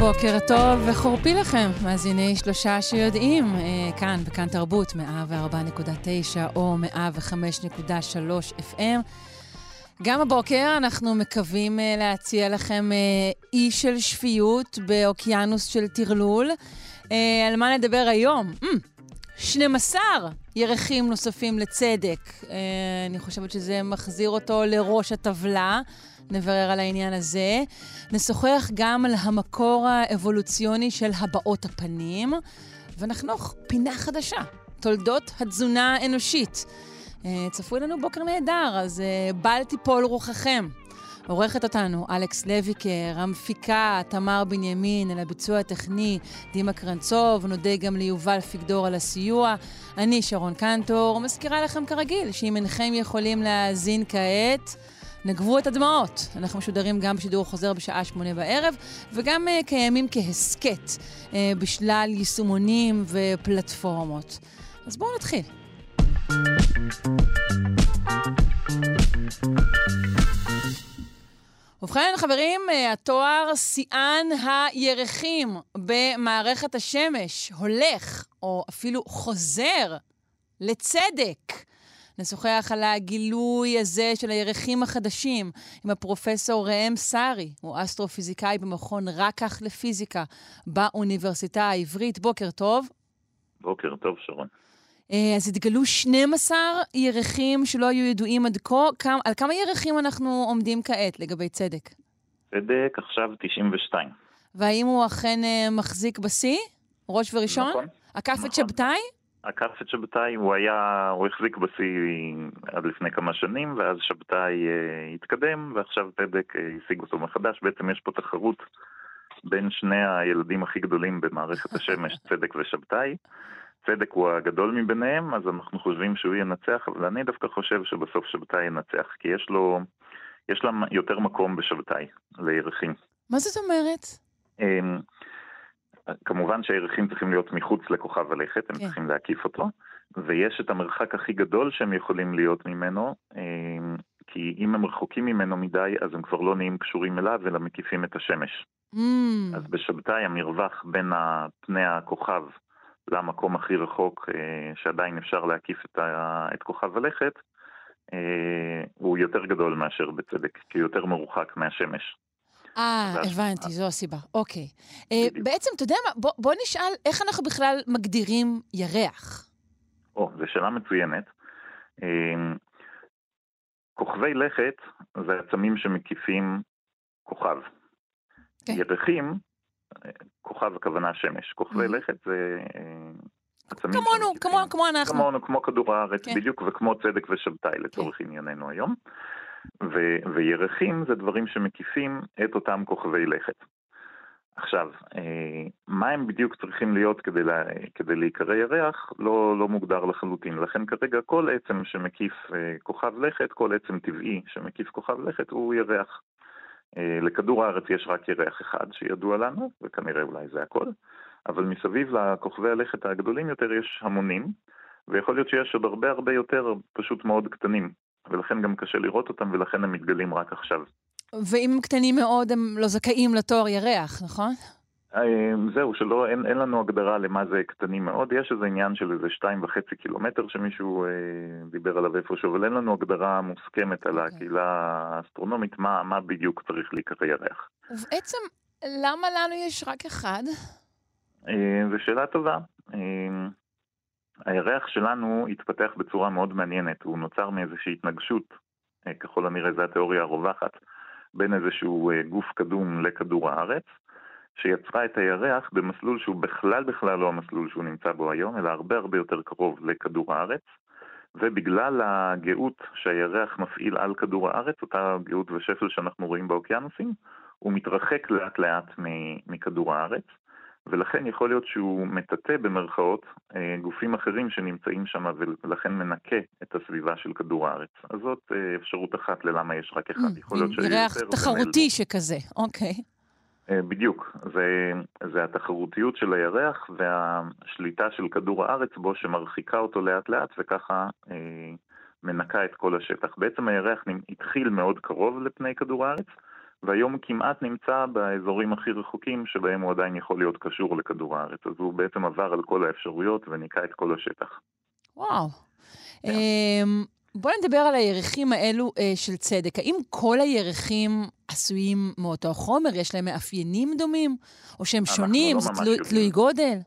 בוקר טוב וחורפי לכם, מאזיני שלושה שיודעים, אה, כאן בכאן תרבות, 104.9 או 105.3 FM. גם הבוקר אנחנו מקווים אה, להציע לכם אה, אי של שפיות באוקיינוס של טרלול. אה, על מה נדבר היום? Mm, 12 ירחים נוספים לצדק. אה, אני חושבת שזה מחזיר אותו לראש הטבלה. נברר על העניין הזה. נשוחח גם על המקור האבולוציוני של הבעות הפנים, ונחנוך פינה חדשה, תולדות התזונה האנושית. אה, צפוי לנו בוקר נהדר, אז אה, בל תיפול רוחכם. עורכת אותנו אלכס לויקר, המפיקה תמר בנימין, על הביצוע הטכני דימה קרנצוב, נודה גם ליובל פיגדור על הסיוע. אני שרון קנטור, מזכירה לכם כרגיל שאם אינכם יכולים להאזין כעת, נגבו את הדמעות. אנחנו משודרים גם בשידור חוזר בשעה שמונה בערב, וגם uh, קיימים כהסכת uh, בשלל יישומונים ופלטפורמות. אז בואו נתחיל. ובכן, חברים, אה, התואר שיאן הירחים במערכת השמש הולך, או אפילו חוזר, לצדק. נשוחח על הגילוי הזה של הירחים החדשים עם הפרופסור ראם סארי, הוא אסטרופיזיקאי במכון רקח לפיזיקה באוניברסיטה העברית. בוקר טוב. בוקר טוב, שרון. אה, אז התגלו 12 ירחים שלא היו ידועים עד כה. על כמה ירחים אנחנו עומדים כעת לגבי צדק? צדק עכשיו 92. והאם הוא אכן אה, מחזיק בשיא? ראש וראשון? נכון. עקף נכון. את שבתאי? עקף את שבתאי, הוא היה, הוא החזיק בשיא עד לפני כמה שנים, ואז שבתאי אה, התקדם, ועכשיו צדק אה, השיג אותו מחדש. בעצם יש פה תחרות בין שני הילדים הכי גדולים במערכת השמש, צדק ושבתאי. צדק הוא הגדול מביניהם, אז אנחנו חושבים שהוא ינצח, אבל אני דווקא חושב שבסוף שבתאי ינצח, כי יש לו, יש לה יותר מקום בשבתאי, לירחים. מה זאת אומרת? אמ, כמובן שהירחים צריכים להיות מחוץ לכוכב הלכת, הם כן. צריכים להקיף אותו, ויש את המרחק הכי גדול שהם יכולים להיות ממנו, אמ, כי אם הם רחוקים ממנו מדי, אז הם כבר לא נהיים קשורים אליו, אלא מקיפים את השמש. Mm, אז בשבתאי המרווח בין פני הכוכב למקום הכי רחוק אה, שעדיין אפשר להקיף את, ה- את כוכב הלכת, אה, הוא יותר גדול מאשר בצדק, כי הוא יותר מרוחק מהשמש. אה, הבנתי, זו הסיבה. אוקיי. אה, בדיוק. בעצם, אתה יודע מה, בוא, בוא נשאל איך אנחנו בכלל מגדירים ירח. או, זו שאלה מצוינת. אמ, כוכבי לכת זה עצמים שמקיפים כוכב. כן. ירחים, אה, כוכב הכוונה שמש. כוכבי. לכת זה אה, עצמים כמונו, כמו, כמו אנחנו. כמונו, כמו כדור הארץ, כן. בדיוק, וכמו צדק ושבתאי לצורך ענייננו היום. ו- וירחים זה דברים שמקיפים את אותם כוכבי לכת. עכשיו, אה, מה הם בדיוק צריכים להיות כדי, לה, כדי להיקרא ירח, לא, לא מוגדר לחלוטין. לכן כרגע כל עצם שמקיף אה, כוכב לכת, כל עצם טבעי שמקיף כוכב לכת הוא ירח. אה, לכדור הארץ יש רק ירח אחד שידוע לנו, וכנראה אולי זה הכל, אבל מסביב לכוכבי הלכת הגדולים יותר יש המונים, ויכול להיות שיש עוד הרבה הרבה יותר פשוט מאוד קטנים, ולכן גם קשה לראות אותם, ולכן הם מתגלים רק עכשיו. ואם הם קטנים מאוד, הם לא זכאים לתואר ירח, נכון? אה, זהו, שלא, אין, אין לנו הגדרה למה זה קטנים מאוד, יש איזה עניין של איזה שתיים וחצי קילומטר שמישהו אה, דיבר עליו איפשהו, אבל אין לנו הגדרה מוסכמת על אוקיי. הקהילה האסטרונומית, מה, מה בדיוק צריך להיקרא ירח. ובעצם, למה לנו יש רק אחד? אה, זו שאלה טובה. אה, הירח שלנו התפתח בצורה מאוד מעניינת, הוא נוצר מאיזושהי התנגשות, אה, ככל הנראה זו התיאוריה הרווחת, בין איזשהו אה, גוף קדום לכדור הארץ, שיצרה את הירח במסלול שהוא בכלל בכלל לא המסלול שהוא נמצא בו היום, אלא הרבה הרבה יותר קרוב לכדור הארץ, ובגלל הגאות שהירח מפעיל על כדור הארץ, אותה גאות ושפל שאנחנו רואים באוקיינוסים, הוא מתרחק לאט לאט מכדור הארץ, ולכן יכול להיות שהוא מטאטא במרכאות אה, גופים אחרים שנמצאים שם ולכן מנקה את הסביבה של כדור הארץ. אז זאת אה, אפשרות אחת ללמה יש רק אחד. יכול להיות שיהיה ירח תחרותי שכזה, אוקיי. בדיוק, זה, זה התחרותיות של הירח והשליטה של כדור הארץ בו שמרחיקה אותו לאט לאט וככה אה, מנקה את כל השטח. בעצם הירח התחיל מאוד קרוב לפני כדור הארץ, והיום כמעט נמצא באזורים הכי רחוקים שבהם הוא עדיין יכול להיות קשור לכדור הארץ. אז הוא בעצם עבר על כל האפשרויות וניקה את כל השטח. וואו. כן. אמ, בואו נדבר על הירחים האלו אה, של צדק. האם כל הירחים עשויים מאותו חומר? יש להם מאפיינים דומים? או שהם שונים? לא זה תלוי, תלוי גודל?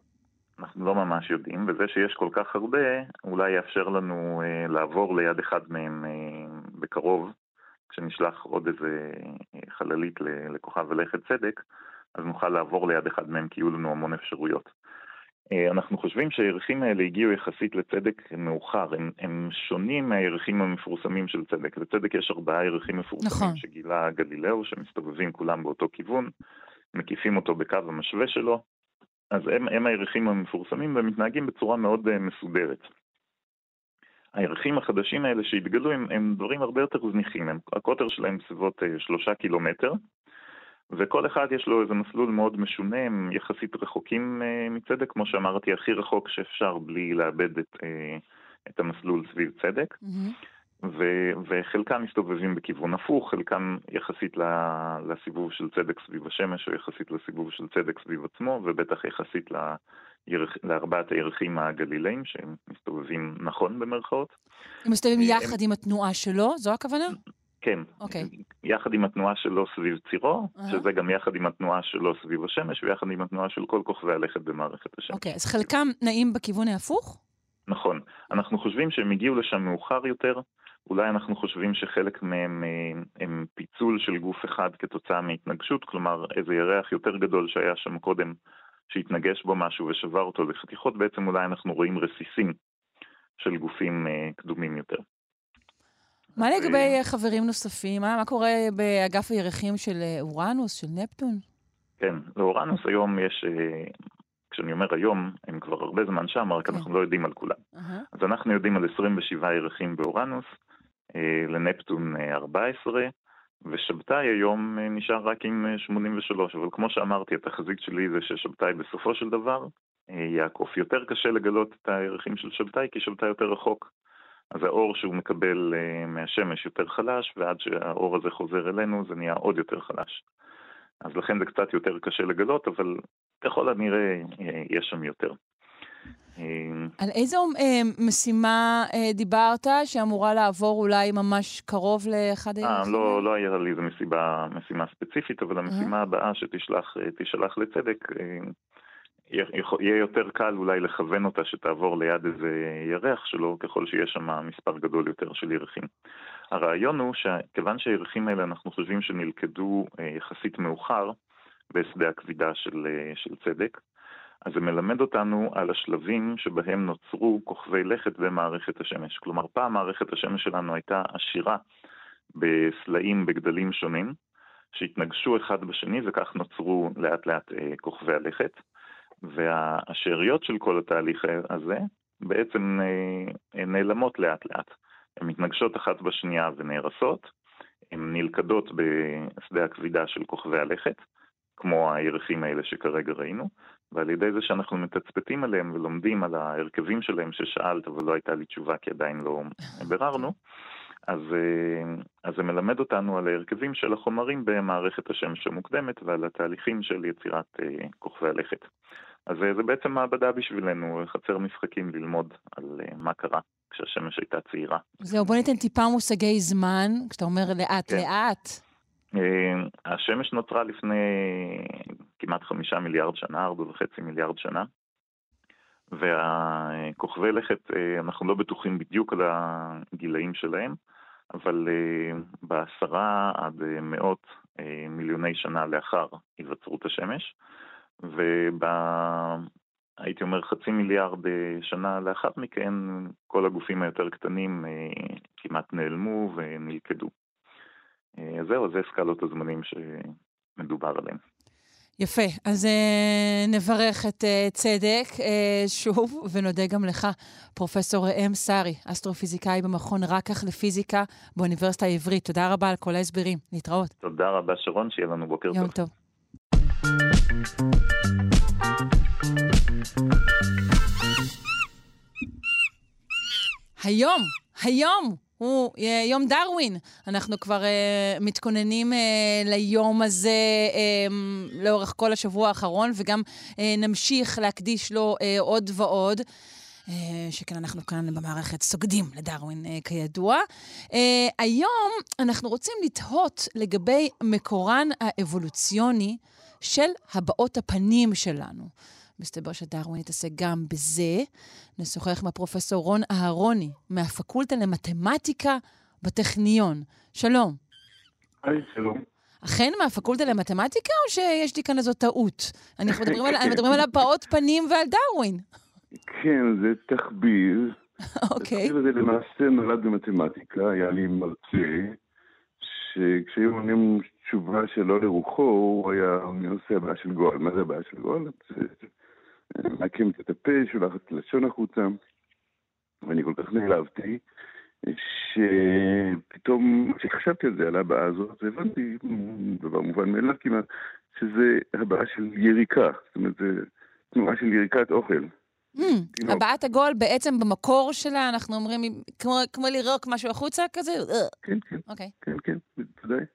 אנחנו לא ממש יודעים, וזה שיש כל כך הרבה, אולי יאפשר לנו אה, לעבור ליד אחד מהם אה, בקרוב, כשנשלח עוד איזה אה, חללית לכוכב ולכת צדק, אז נוכל לעבור ליד אחד מהם כי יהיו לנו המון אפשרויות. אה, אנחנו חושבים שהירחים האלה הגיעו יחסית לצדק מאוחר, הם, הם שונים מהירחים המפורסמים של צדק. לצדק יש ארבעה ירחים מפורסמים נכון. שגילה גלילאו, שמסתובבים כולם באותו כיוון, מקיפים אותו בקו המשווה שלו, אז הם, הם הירחים המפורסמים והם מתנהגים בצורה מאוד uh, מסודרת. הירחים החדשים האלה שהתגלו הם, הם דברים הרבה יותר זניחים, הם, הקוטר שלהם סביבות uh, שלושה קילומטר, וכל אחד יש לו איזה מסלול מאוד משונה, הם יחסית רחוקים uh, מצדק, כמו שאמרתי, הכי רחוק שאפשר בלי לאבד את, uh, את המסלול סביב צדק. Mm-hmm. ו- וחלקם מסתובבים בכיוון הפוך, חלקם יחסית לסיבוב של צדק סביב השמש, או יחסית לסיבוב של צדק סביב עצמו, ובטח יחסית לירח, לארבעת הירחים הגלילאים, שהם מסתובבים נכון במרכאות. הם מסתובבים אה, יחד הם... עם התנועה שלו? זו הכוונה? כן. אוקיי. Okay. יחד עם התנועה שלו סביב צירו, uh-huh. שזה גם יחד עם התנועה שלו סביב השמש, ויחד עם התנועה של כל כוכבי הלכת במערכת השמש. אוקיי, okay, אז חלקם נעים בכיוון ההפוך? נכון. אנחנו חושבים שהם הגיעו לשם מאוחר יותר, אולי אנחנו חושבים שחלק מהם אה, הם פיצול של גוף אחד כתוצאה מהתנגשות, כלומר איזה ירח יותר גדול שהיה שם קודם, שהתנגש בו משהו ושבר אותו לחתיכות, בעצם אולי אנחנו רואים רסיסים של גופים אה, קדומים יותר. מה לגבי אה, חברים נוספים? מה, מה קורה באגף הירחים של אורנוס, של נפטון? כן, לאורנוס היום יש, כשאני אומר היום, הם כבר הרבה זמן שם, רק כן. אנחנו לא יודעים על כולם. Uh-huh. אז אנחנו יודעים על 27 ירחים באורנוס, אה, לנפטון 14, אה, ושבתאי היום אה, נשאר רק עם 83, אבל כמו שאמרתי, התחזית שלי זה ששבתאי בסופו של דבר יעקוף. יותר קשה לגלות את הערכים של שבתאי, כי שבתאי יותר רחוק. אז האור שהוא מקבל מהשמש יותר חלש, ועד שהאור הזה חוזר אלינו זה נהיה עוד יותר חלש. אז לכן זה קצת יותר קשה לגלות, אבל ככל הנראה יש שם יותר. על איזו אה, משימה אה, דיברת שאמורה לעבור אולי ממש קרוב לאחד הימים? לא, לא היה לי איזו משימה, משימה ספציפית, אבל המשימה הבאה שתשלח אה, לצדק, אה, יהיה יותר קל אולי לכוון אותה שתעבור ליד איזה ירח שלו, ככל שיש שם מספר גדול יותר של ירחים. הרעיון הוא שכיוון שהירחים האלה אנחנו חושבים שנלכדו אה, יחסית מאוחר בשדה הכבידה של, אה, של צדק, אז זה מלמד אותנו על השלבים שבהם נוצרו כוכבי לכת במערכת השמש. כלומר, פעם מערכת השמש שלנו הייתה עשירה בסלעים בגדלים שונים, שהתנגשו אחד בשני וכך נוצרו לאט לאט אה, כוכבי הלכת. והשאריות של כל התהליך הזה בעצם אה, נעלמות לאט לאט. הן מתנגשות אחת בשנייה ונהרסות, הן נלכדות בשדה הכבידה של כוכבי הלכת, כמו הירחים האלה שכרגע ראינו, ועל ידי זה שאנחנו מתצפתים עליהם ולומדים על ההרכבים שלהם ששאלת, אבל לא הייתה לי תשובה כי עדיין לא ביררנו, אז, אה, אז זה מלמד אותנו על ההרכבים של החומרים במערכת השמש המוקדמת ועל התהליכים של יצירת אה, כוכבי הלכת. אז אה, זה בעצם מעבדה בשבילנו, חצר משחקים ללמוד על מה קרה כשהשמש הייתה צעירה. זהו, בוא ניתן טיפה מושגי זמן, כשאתה אומר לאט-לאט. כן. השמש נוצרה לפני כמעט חמישה מיליארד שנה, ארבע וחצי מיליארד שנה. והכוכבי לכת, אה, אנחנו לא בטוחים בדיוק על הגילאים שלהם, אבל אה, בעשרה עד אה, מאות מיליוני שנה לאחר היווצרות השמש, וב... הייתי אומר חצי מיליארד שנה לאחר מכן, כל הגופים היותר קטנים כמעט נעלמו ונלכדו. זהו, זה סקלות הזמנים שמדובר עליהם. יפה. אז אה, נברך את אה, צדק אה, שוב, ונודה גם לך, פרופ' ראם סארי, אסטרופיזיקאי במכון רקח לפיזיקה באוניברסיטה העברית. תודה רבה על כל ההסברים. להתראות. תודה רבה, שרון, שיהיה לנו בוקר יום טוב. טוב. היום, היום, הוא אה, יום דרווין. אנחנו כבר uh, מתכוננים uh, ליום הזה uh, לאורך כל השבוע האחרון, וגם uh, נמשיך להקדיש לו uh, עוד ועוד. שכן אנחנו כאן במערכת סוגדים לדרווין, כידוע. היום אנחנו רוצים לתהות לגבי מקורן האבולוציוני של הבעות הפנים שלנו. מסתבר שדרווין התעסק גם בזה. נשוחח עם הפרופסור רון אהרוני, מהפקולטה למתמטיקה בטכניון. שלום. היי, שלום. אכן מהפקולטה למתמטיקה, או שיש לי כאן איזו טעות? אנחנו מדברים על, מדברים על הבעות פנים ועל דרווין. כן, זה תחביב. אוקיי. התחביב הזה למעשה נולד במתמטיקה, היה לי מרצה, שכשהיו עונים תשובה שלא לרוחו, הוא היה עושה הבעיה של גועל. מה זה הבעיה של גועל? מעקמת את הפה, שולחת לשון החוצה, ואני כל כך נעלבתי, שפתאום, כשחשבתי על זה, על הבעיה הזאת, הבנתי, דבר מובן מאליו כמעט, שזה הבעיה של יריקה, זאת אומרת, זה תנועה של יריקת אוכל. Mm, הבעת הגול בעצם במקור שלה, אנחנו אומרים, כמו, לירוק משהו החוצה כזה? כן, כן. אוקיי. כן, כן, בוודאי.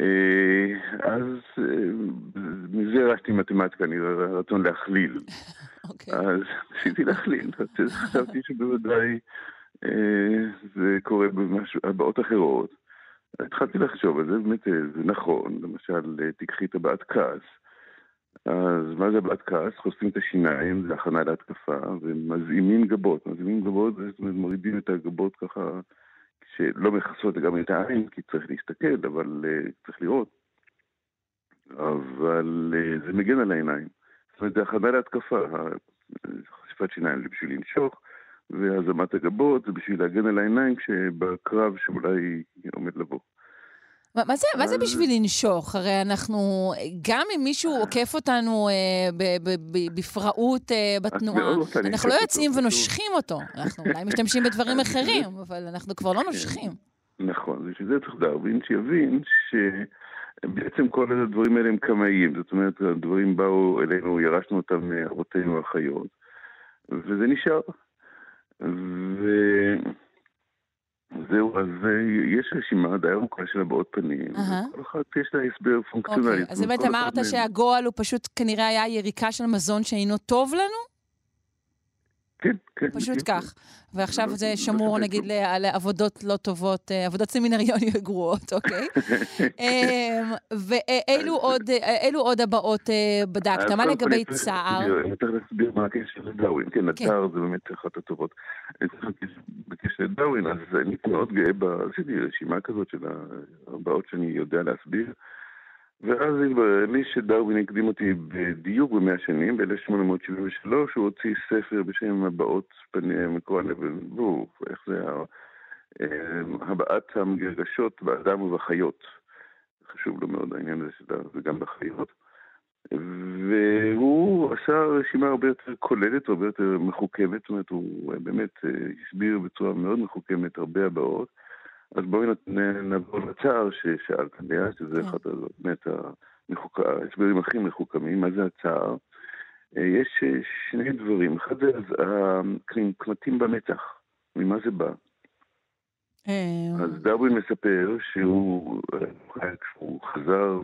אה, אז אה, מזה הרשתי מתמטיקה, אני רצון להכליל. אוקיי. אז ניסיתי להכליל, חשבתי שבוודאי אה, זה קורה בהבעות אחרות. התחלתי לחשוב על זה, באמת זה נכון, למשל, תיקחי את הבעת כעס. אז מה זה הבעת כעס? חושפים את השיניים, זה הכנה להתקפה, ומזעימים גבות. מזעימים גבות, מורידים את הגבות ככה שלא מכסות לגמרי את העין, כי צריך להסתכל, אבל uh, צריך לראות. אבל uh, זה מגן על העיניים. זאת אומרת, זה הכנה להתקפה. חשיפת שיניים זה בשביל לנשוך, והזמת הגבות זה בשביל להגן על העיניים כשבקרב שאולי עומד לבוא. מה, מה, זה, מה זה בשביל לנשוך? הרי אנחנו, גם אם מישהו עוקף אותנו אה, ב, ב, ב, בפראות אה, בתנועה, אנחנו לא יוצאים אותו, ונושכים אותו. אנחנו אולי משתמשים בדברים אחרים, אבל אנחנו כבר לא כן. נושכים. נכון, בשביל זה צריך דרווין שיבין שבעצם כל הדברים האלה הם קמאיים. זאת אומרת, הדברים באו אלינו, ירשנו אותם מאבותינו החיות, וזה נשאר. ו... זהו, אז אה, יש רשימה די ארוכה של הבעות פנים, כל אחת יש לה הסבר פונקציונלי. אוקיי, אז באמת אמרת שהגועל הוא פשוט כנראה היה יריקה של מזון שאינו טוב לנו? כן, כן. פשוט כך. ועכשיו זה שמור, נגיד, לעבודות לא טובות, אה, עבודות סמינריוניות גרועות, אוקיי? אמ, ואילו עוד הבעות אה, בדקת? מה לגבי צער? אני צריך להסביר מה הקשר לדאווין. כן, כן, הצער זה באמת אחת הטובות. בקשר לדאווין, אז אני מאוד גאה, עשיתי רשימה כזאת של הבעות שאני יודע להסביר. ואז התברר לי שדרווין הקדים אותי בדיוק במאה שנים, ב-1873 הוא הוציא ספר בשם הבעות פני מקורן אבן בור, איך זה? אה, הבעת הרגשות באדם ובחיות. חשוב לו מאוד העניין הזה שזה גם בחיות. והוא עשה רשימה הרבה יותר כוללת, הרבה יותר מחוכמת, זאת אומרת, הוא באמת אה, הסביר בצורה מאוד מחוכמת הרבה הבעות. אז בואי נעבור לצער ששאלת עליה, שזה כן. אחד באמת ההסברים הכי מחוכמים, מה זה הצער? אה, יש אה, שני דברים, אחד זה הקמטים במצח, ממה זה בא? אה, אז דרווין מספר שהוא, כשהוא חזר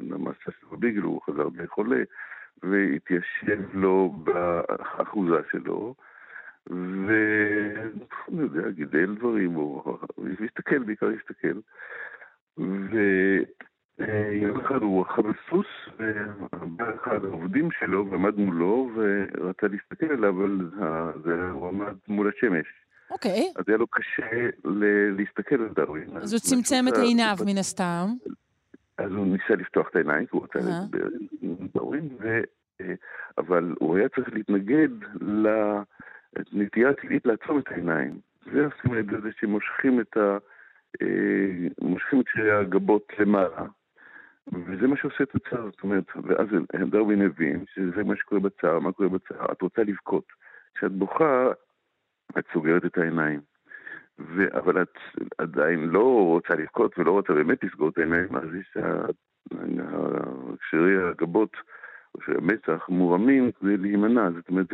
מהמסע של הביגל, הוא חזר די חולה, והתיישב לו באחוזה שלו, ואני יודע, גידל דברים, הוא הסתכל, בעיקר הסתכל. ויום אחד הוא רכב על סוס, ובא אחד העובדים שלו ועמד מולו ורצה להסתכל עליו, אבל הוא עמד מול השמש. אוקיי. אז היה לו קשה להסתכל על דרווין. אז הוא צמצם את עיניו מן הסתם. אז הוא ניסה לפתוח את העיניים, כי הוא רצה לדבר עם דרווין, אבל הוא היה צריך להתנגד ל... נטייה טבעית לעצום את העיניים. זה עושים על ידי זה שמושכים את ה... אה, מושכים את שרירי הגבות למעלה. וזה מה שעושה את הצער, זאת אומרת, ואז דרווין הבין שזה מה שקורה בצער, מה קורה בצער, את רוצה לבכות. כשאת בוכה, את סוגרת את העיניים. ו... אבל את עדיין לא רוצה לבכות ולא רוצה באמת לסגור את העיניים, אז יש שרירי הגבות או של המצח מורמים כדי להימנע. זאת אומרת,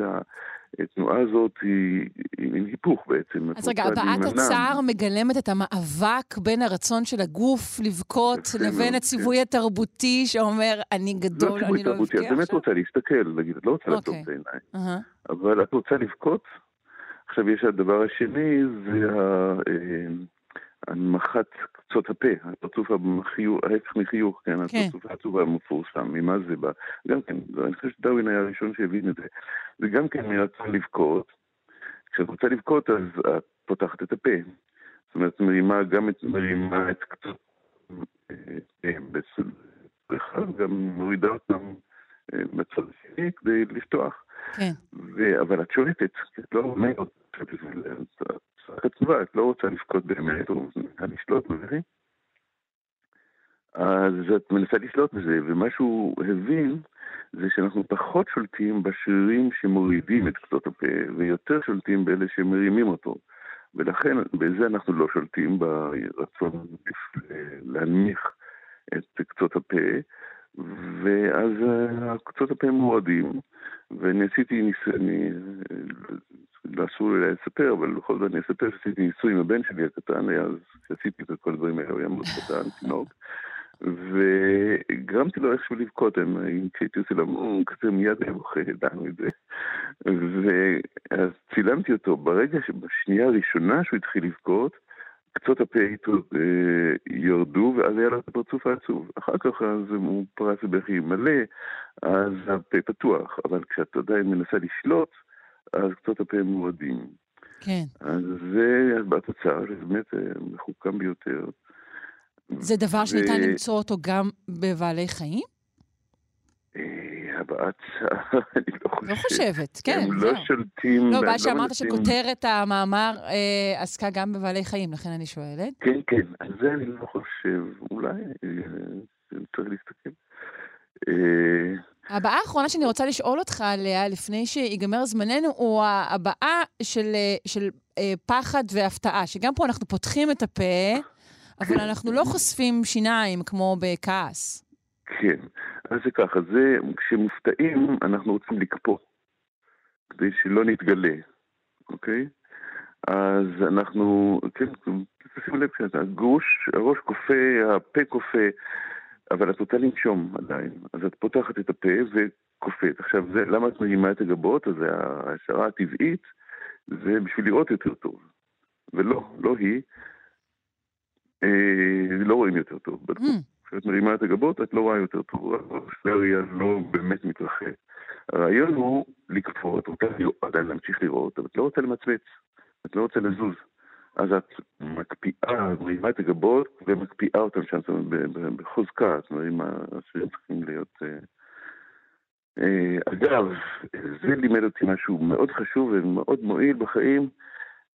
התנועה הזאת היא עם היפוך בעצם. אז רגע, הבעת הצער מגלמת את המאבק בין הרצון של הגוף לבכות לבין הציווי כן. התרבותי שאומר, אני גדול, אני לא אבכה עכשיו? את באמת רוצה להסתכל, להגיד, את לא רוצה לעצום את העיניים, אבל את רוצה לבכות. עכשיו יש הדבר השני, זה הנמכת קצות הפה, הפרצוף ההפך מחיוך, כן, כן. הפרצוף העצוב המפורסם, ממה זה בא. גם כן, אני חושב שדרווין היה הראשון שהבין את זה. וגם כן מרצון לבכות, כשאת רוצה לבכות אז את פותחת את הפה. זאת אומרת, מרימה גם את, מרימה את קצות בצד גם מורידה אותם אה, בצד השני כדי לפתוח. כן. אבל את שולטת, את לא אומרת, עצובה, את לא רוצה לבכות באמת, או לשלוט בזה. אז את מנסה לשלוט בזה, ומה שהוא הבין זה שאנחנו פחות שולטים בשרירים שמורידים את קצות הפה, ויותר שולטים באלה שמרימים אותו. ולכן בזה אנחנו לא שולטים ברצון להנמיך את קצות הפה, ואז אה, קצות הפה מורדים, ואני עשיתי ניסיון, לא אסור לי לספר, אבל בכל זאת אני אספר שעשיתי ניסוי עם הבן שלי הקטן, אז עשיתי את כל הדברים האלה, הוא היה מאוד קטן, תינוק. וגרמתי לו איכשהו לבכות, כשהייתי עושה לו כזה מיד היה בוכה, ידענו את זה. ואז צילמתי אותו, ברגע שבשנייה הראשונה שהוא התחיל לבכות, קצות הפה אה, ירדו, ואז היה לו את הפרצוף העצוב. אחר כך אז הוא פרס בבכי מלא, אז הפה פתוח. אבל כשאת עדיין מנסה לשלוט, אז קצות הפה מורדים. כן. אז זה בתוצאה, זה באמת אה, מחוכם ביותר. זה דבר שניתן ו... למצוא אותו גם בבעלי חיים? הבעת צער, אני לא חושב. לא חושבת, כן. הם לא שולטים... לא, בעיה שאמרת שכותרת המאמר אה, עסקה גם בבעלי חיים, לכן אני שואלת. כן, כן, על זה אני לא חושב. אולי אה, צריך להסתכל. אה, הבאה האחרונה שאני רוצה לשאול אותך עליה, לפני שיגמר זמננו, הוא הבאה של, של אה, פחד והפתעה, שגם פה אנחנו פותחים את הפה, אבל אנחנו לא חושפים שיניים כמו בכעס. כן, אז זה ככה, זה, כשמופתעים אנחנו רוצים לקפוא, כדי שלא נתגלה, אוקיי? אז אנחנו, כן, תשימו לב, הגוש, הראש כופה, הפה כופה, אבל את רוצה לנשום עדיין, אז את פותחת את הפה וכופת. עכשיו, זה, למה את מרימה את הגבות? אז ההשערה הטבעית זה בשביל לראות יותר טוב. ולא, לא היא. אה, לא רואים יותר טוב. Mm. כשאת מרימה את הגבות, את לא רואה יותר טוב. הראייה לא באמת מתרחב. הרעיון הוא לקפוא, את רוצה עדיין להמשיך לראות, אבל את לא רוצה למצמץ, את לא רוצה לזוז. אז את מקפיאה, מרימה את הגבות ומקפיאה אותם שם, זאת אומרת, בחוזקה, זאת אומרת, עם השרירים צריכים להיות... אה, אה, אגב, זה לימד אותי משהו מאוד חשוב ומאוד מועיל בחיים.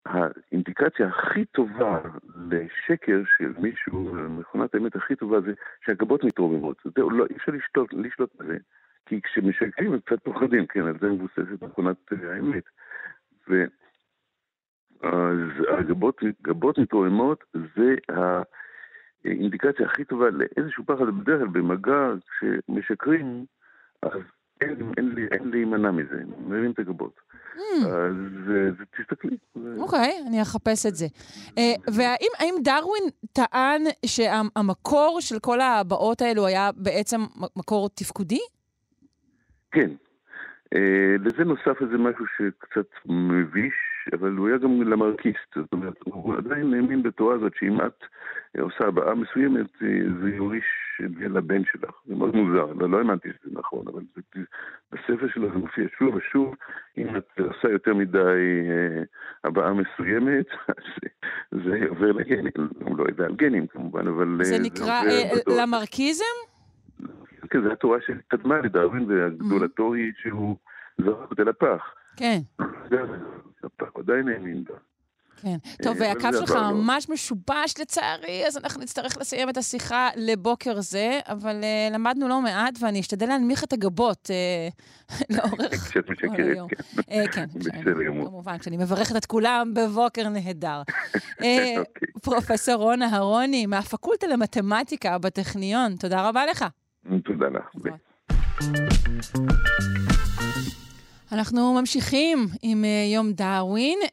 האינדיקציה הכי טובה לשקר של מישהו, מכונת האמת הכי טובה זה שהגבות מתרוממות. זהו, לא, אי אפשר לשלוט, לשלוט בזה. כי כשמשקרים הם קצת פוחדים, כן, על זה מבוססת מכונת האמת. ו... אז הגבות גבות מתרוממות זה האינדיקציה הכי טובה לאיזשהו פחד, בדרך כלל במגע, כשמשקרים, אז אין, לי, להימנע מזה, מרים את הגבות. Mm. אז תסתכלי. אוקיי, okay, אני אחפש את זה. Uh, והאם דרווין טען שהמקור של כל הבאות האלו היה בעצם מקור תפקודי? כן. Uh, לזה נוסף איזה משהו שקצת מביש, אבל הוא היה גם למרקיסט, זאת אומרת, הוא עדיין האמין בתורה הזאת שאם את עושה הבעה מסוימת, זה יוריש את זה לבן שלך. זה מאוד מוזר, לא, לא האמנתי שזה נכון, אבל זה, בספר שלו זה מופיע שוב ושוב, אם את עושה יותר מדי אה, הבעה מסוימת, אז זה עובר לגנים, הוא לא יודע על גנים כמובן, אבל... זה, זה נקרא אה, למרקיזם? כן, זו התורה שקדמה לדרווין, והגדולתו היא שהוא זרק אותה לפח. כן. הפח עדיין האמין בה. כן. טוב, והקו שלך ממש משובש לצערי, אז אנחנו נצטרך לסיים את השיחה לבוקר זה, אבל uh, למדנו לא מעט, ואני אשתדל להנמיך את הגבות uh, לאורך כשאת משקרת, כן. כן. כמובן, כשאני מברכת את כולם בבוקר נהדר. אוקיי. פרופסור רון אהרוני, מהפקולטה למתמטיקה בטכניון, תודה רבה לך. תודה לך. אנחנו ממשיכים עם uh, יום דרווין, uh,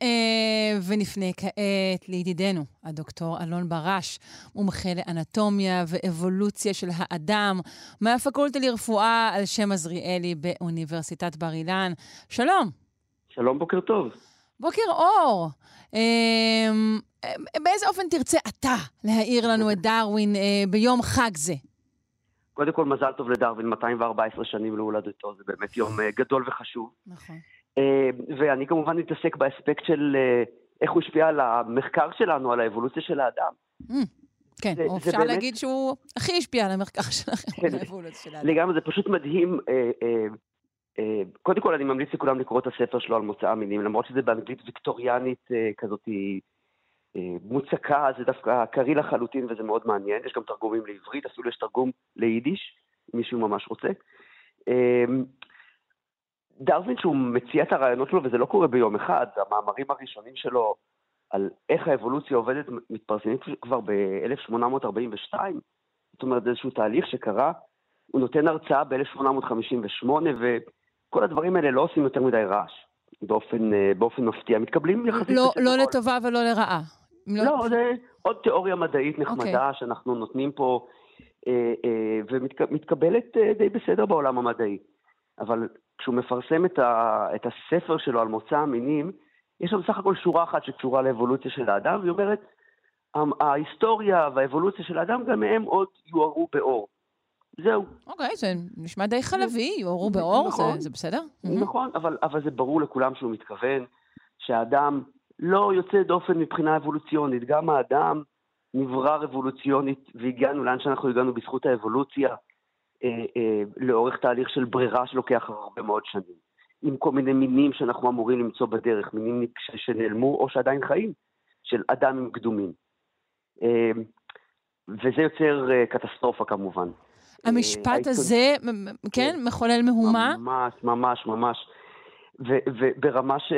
ונפנה כעת לידידנו, הדוקטור אלון ברש, מומחה לאנטומיה ואבולוציה של האדם, מהפקולטה לרפואה על שם עזריאלי באוניברסיטת בר אילן. שלום. שלום, בוקר טוב. בוקר אור. Uh, באיזה אופן תרצה אתה להאיר לנו את דרווין ביום חג זה? קודם כל, מזל טוב לדרווין, 214 שנים להולדתו, זה באמת יום אה, גדול וחשוב. נכון. אה, ואני כמובן מתעסק באספקט של אה, איך הוא השפיע על המחקר שלנו, על האבולוציה של האדם. Mm, כן, זה, או אפשר באמת... להגיד שהוא הכי השפיע על המחקר שלכם, על האבולוציה של האדם. לגמרי, זה פשוט מדהים. קודם כל, אני ממליץ לכולם לקרוא את הספר שלו על מוצא המינים, למרות שזה באנגלית ויקטוריאנית כזאת מוצקה, זה דווקא קריא לחלוטין וזה מאוד מעניין, יש גם תרגומים לעברית, אפילו יש תרגום ליידיש, אם מישהו ממש רוצה. אמ, דרווין שהוא מציע את הרעיונות שלו, וזה לא קורה ביום אחד, המאמרים הראשונים שלו על איך האבולוציה עובדת מתפרסמים כבר ב-1842, זאת אומרת, זה איזשהו תהליך שקרה, הוא נותן הרצאה ב-1858, וכל הדברים האלה לא עושים יותר מדי רעש. באופן, אה, באופן מפתיע, מתקבלים יחסית... לא, לא לטובה ולא לרעה. לא, לא זה עוד תיאוריה מדעית נחמדה okay. אוקיי. שאנחנו נותנים פה, אה, אה, ומתקבלת אה, די בסדר בעולם המדעי. אבל כשהוא מפרסם את, ה, את הספר שלו על מוצא המינים, יש שם סך הכל שורה אחת שקשורה לאבולוציה של האדם, והיא אומרת, ההיסטוריה והאבולוציה של האדם, גם הם עוד יוארו באור. זהו. אוקיי, okay, זה נשמע די חלבי, יוארו באור, נכון, זה, זה בסדר? נכון, אבל, אבל זה ברור לכולם שהוא מתכוון שהאדם לא יוצא דופן מבחינה אבולוציונית. גם האדם נברא אבולוציונית והגענו לאן שאנחנו הגענו בזכות האבולוציה, אה, אה, לאורך תהליך של ברירה שלוקח הרבה מאוד שנים. עם כל מיני מינים שאנחנו אמורים למצוא בדרך, מינים שנעלמו או שעדיין חיים, של אדם עם קדומים. אה, וזה יוצר אה, קטסטרופה כמובן. המשפט אה, הזה, כן, כן, מחולל מהומה? ממש, ממש, ממש. וברמה ש...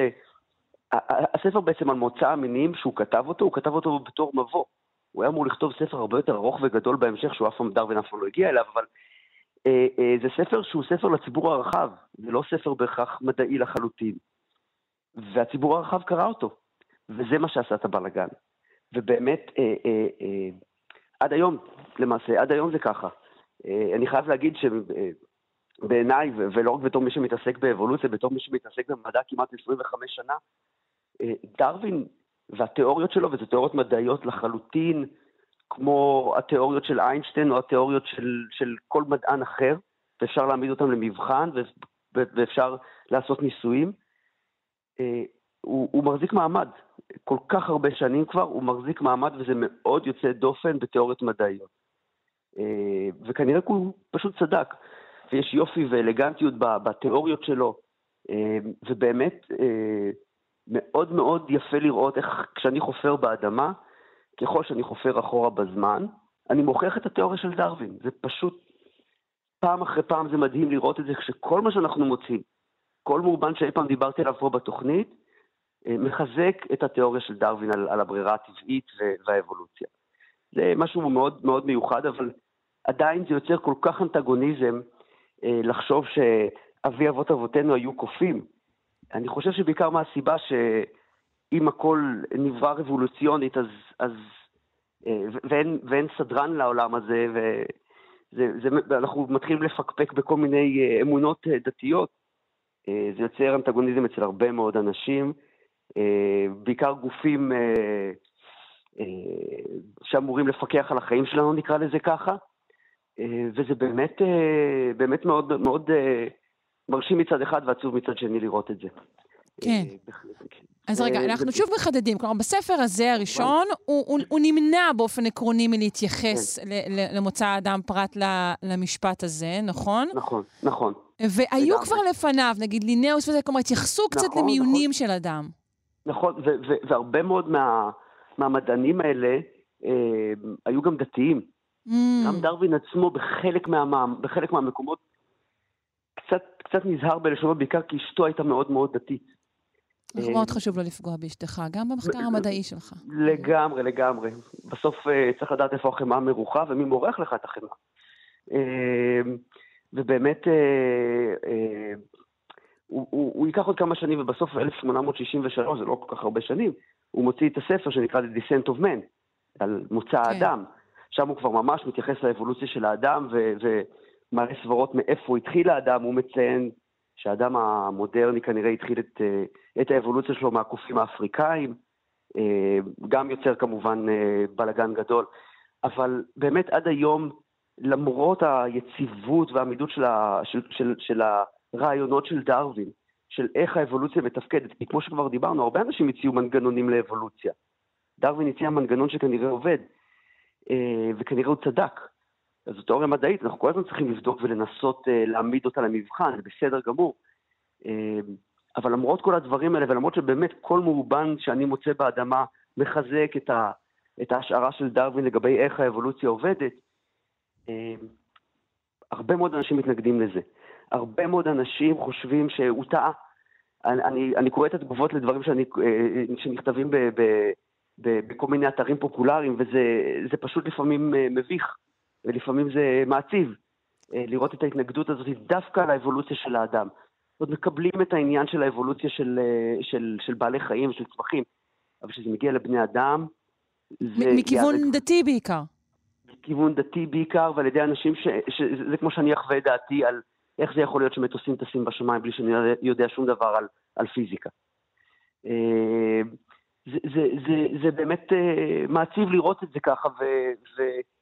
הספר בעצם על מוצא המינים שהוא כתב אותו, הוא כתב אותו בתור מבוא. הוא היה אמור לכתוב ספר הרבה יותר ארוך וגדול בהמשך, שהוא אף פעם דרווין אף פעם לא הגיע אליו, אבל אה, אה, זה ספר שהוא ספר לציבור הרחב, זה לא ספר בהכרח מדעי לחלוטין. והציבור הרחב קרא אותו, וזה מה שעשה את הבלאגן. ובאמת, אה, אה, אה, עד היום, למעשה, עד היום זה ככה. אה, אני חייב להגיד שבעיניי, ולא רק בתור מי שמתעסק באבולוציה, בתור מי שמתעסק במדע כמעט 25 שנה, אה, דרווין והתיאוריות שלו, וזה תיאוריות מדעיות לחלוטין, כמו התיאוריות של איינשטיין או התיאוריות של, של כל מדען אחר, ואפשר להעמיד אותם למבחן ואפשר לעשות ניסויים. אה, הוא, הוא מחזיק מעמד. כל כך הרבה שנים כבר, הוא מחזיק מעמד וזה מאוד יוצא דופן בתיאוריות מדעיות. אה, וכנראה הוא פשוט צדק. ויש יופי ואלגנטיות בתיאוריות שלו, ובאמת מאוד מאוד יפה לראות איך כשאני חופר באדמה, ככל שאני חופר אחורה בזמן, אני מוכיח את התיאוריה של דרווין. זה פשוט, פעם אחרי פעם זה מדהים לראות את זה, כשכל מה שאנחנו מוצאים, כל מאובן שאי פעם דיברתי עליו פה בתוכנית, אה, מחזק את התיאוריה של דרווין על, על הברירה הטבעית והאבולוציה. זה משהו מאוד מאוד מיוחד, אבל עדיין זה יוצר כל כך אנטגוניזם אה, לחשוב שאבי אבות אבותינו היו קופים. אני חושב שבעיקר מהסיבה שאם הכל נברא רבולוציונית, אז, אז אה, ואין, ואין סדרן לעולם הזה, ואנחנו מתחילים לפקפק בכל מיני אה, אמונות אה, דתיות, זה יוצר אנטגוניזם אצל הרבה מאוד אנשים, בעיקר גופים שאמורים לפקח על החיים שלנו, נקרא לזה ככה, וזה באמת, באמת מאוד מאוד מרשים מצד אחד ועצוב מצד שני לראות את זה. כן. אה, כן. אז רגע, אנחנו שוב מחדדים. כלומר, בספר הזה הראשון, הוא נמנע באופן עקרוני מלהתייחס כן. למוצא האדם פרט למשפט הזה, נכון? נכון, נכון. והיו כבר לפניו, נגיד לינאוס וזה, כלומר, התייחסו קצת נכון, למיונים נכון. של אדם. נכון, והרבה מאוד מה, מהמדענים האלה אה, היו גם דתיים. Mm. גם דרווין עצמו בחלק מהמקומות קצת, נזהר בלשונו, בעיקר כי אשתו הייתה מאוד מאוד דתית. אנחנו מאוד חשוב לא לפגוע באשתך, גם במחקר המדעי שלך. לגמרי, לגמרי. בסוף צריך לדעת איפה החמאה מרוחה ומי מורח לך את החמאה. ובאמת, הוא, הוא, הוא ייקח עוד כמה שנים, ובסוף 1863, זה לא כל כך הרבה שנים, הוא מוציא את הספר שנקרא The Descent of Man, על מוצא כן. האדם. שם הוא כבר ממש מתייחס לאבולוציה של האדם, ומראה סברות מאיפה התחיל האדם, הוא מציין שהאדם המודרני כנראה התחיל את, את האבולוציה שלו מהקופים האפריקאים, גם יוצר כמובן בלגן גדול, אבל באמת עד היום, למרות היציבות והעמידות של, ה, של, של, של הרעיונות של דרווין, של איך האבולוציה מתפקדת, כי כמו שכבר דיברנו, הרבה אנשים הציעו מנגנונים לאבולוציה. דרווין הציע מנגנון שכנראה עובד, אה, וכנראה הוא צדק. זו תיאוריה מדעית, אנחנו כל הזמן צריכים לבדוק ולנסות אה, להעמיד אותה למבחן, זה בסדר גמור. אה, אבל למרות כל הדברים האלה, ולמרות שבאמת כל מאובן שאני מוצא באדמה מחזק את, ה, את ההשערה של דרווין לגבי איך האבולוציה עובדת, הרבה מאוד אנשים מתנגדים לזה. הרבה מאוד אנשים חושבים שהוא טעה. אני, אני, אני קורא את התגובות לדברים שאני, אה, שנכתבים ב, ב, ב, בכל מיני אתרים פופולריים, וזה פשוט לפעמים אה, מביך, ולפעמים זה מעציב, אה, לראות את ההתנגדות הזאת דווקא על האבולוציה של האדם. עוד מקבלים את העניין של האבולוציה של, של, של בעלי חיים ושל צמחים, אבל כשזה מגיע לבני אדם, זה... מכיוון יערק... דתי בעיקר. מכיוון דתי בעיקר, ועל ידי אנשים ש... שזה כמו שאני אחווה את דעתי על איך זה יכול להיות שמטוסים טסים בשמיים בלי שאני יודע שום דבר על, על פיזיקה. אה, זה, זה, זה, זה באמת אה, מעציב לראות את זה ככה, ובאמת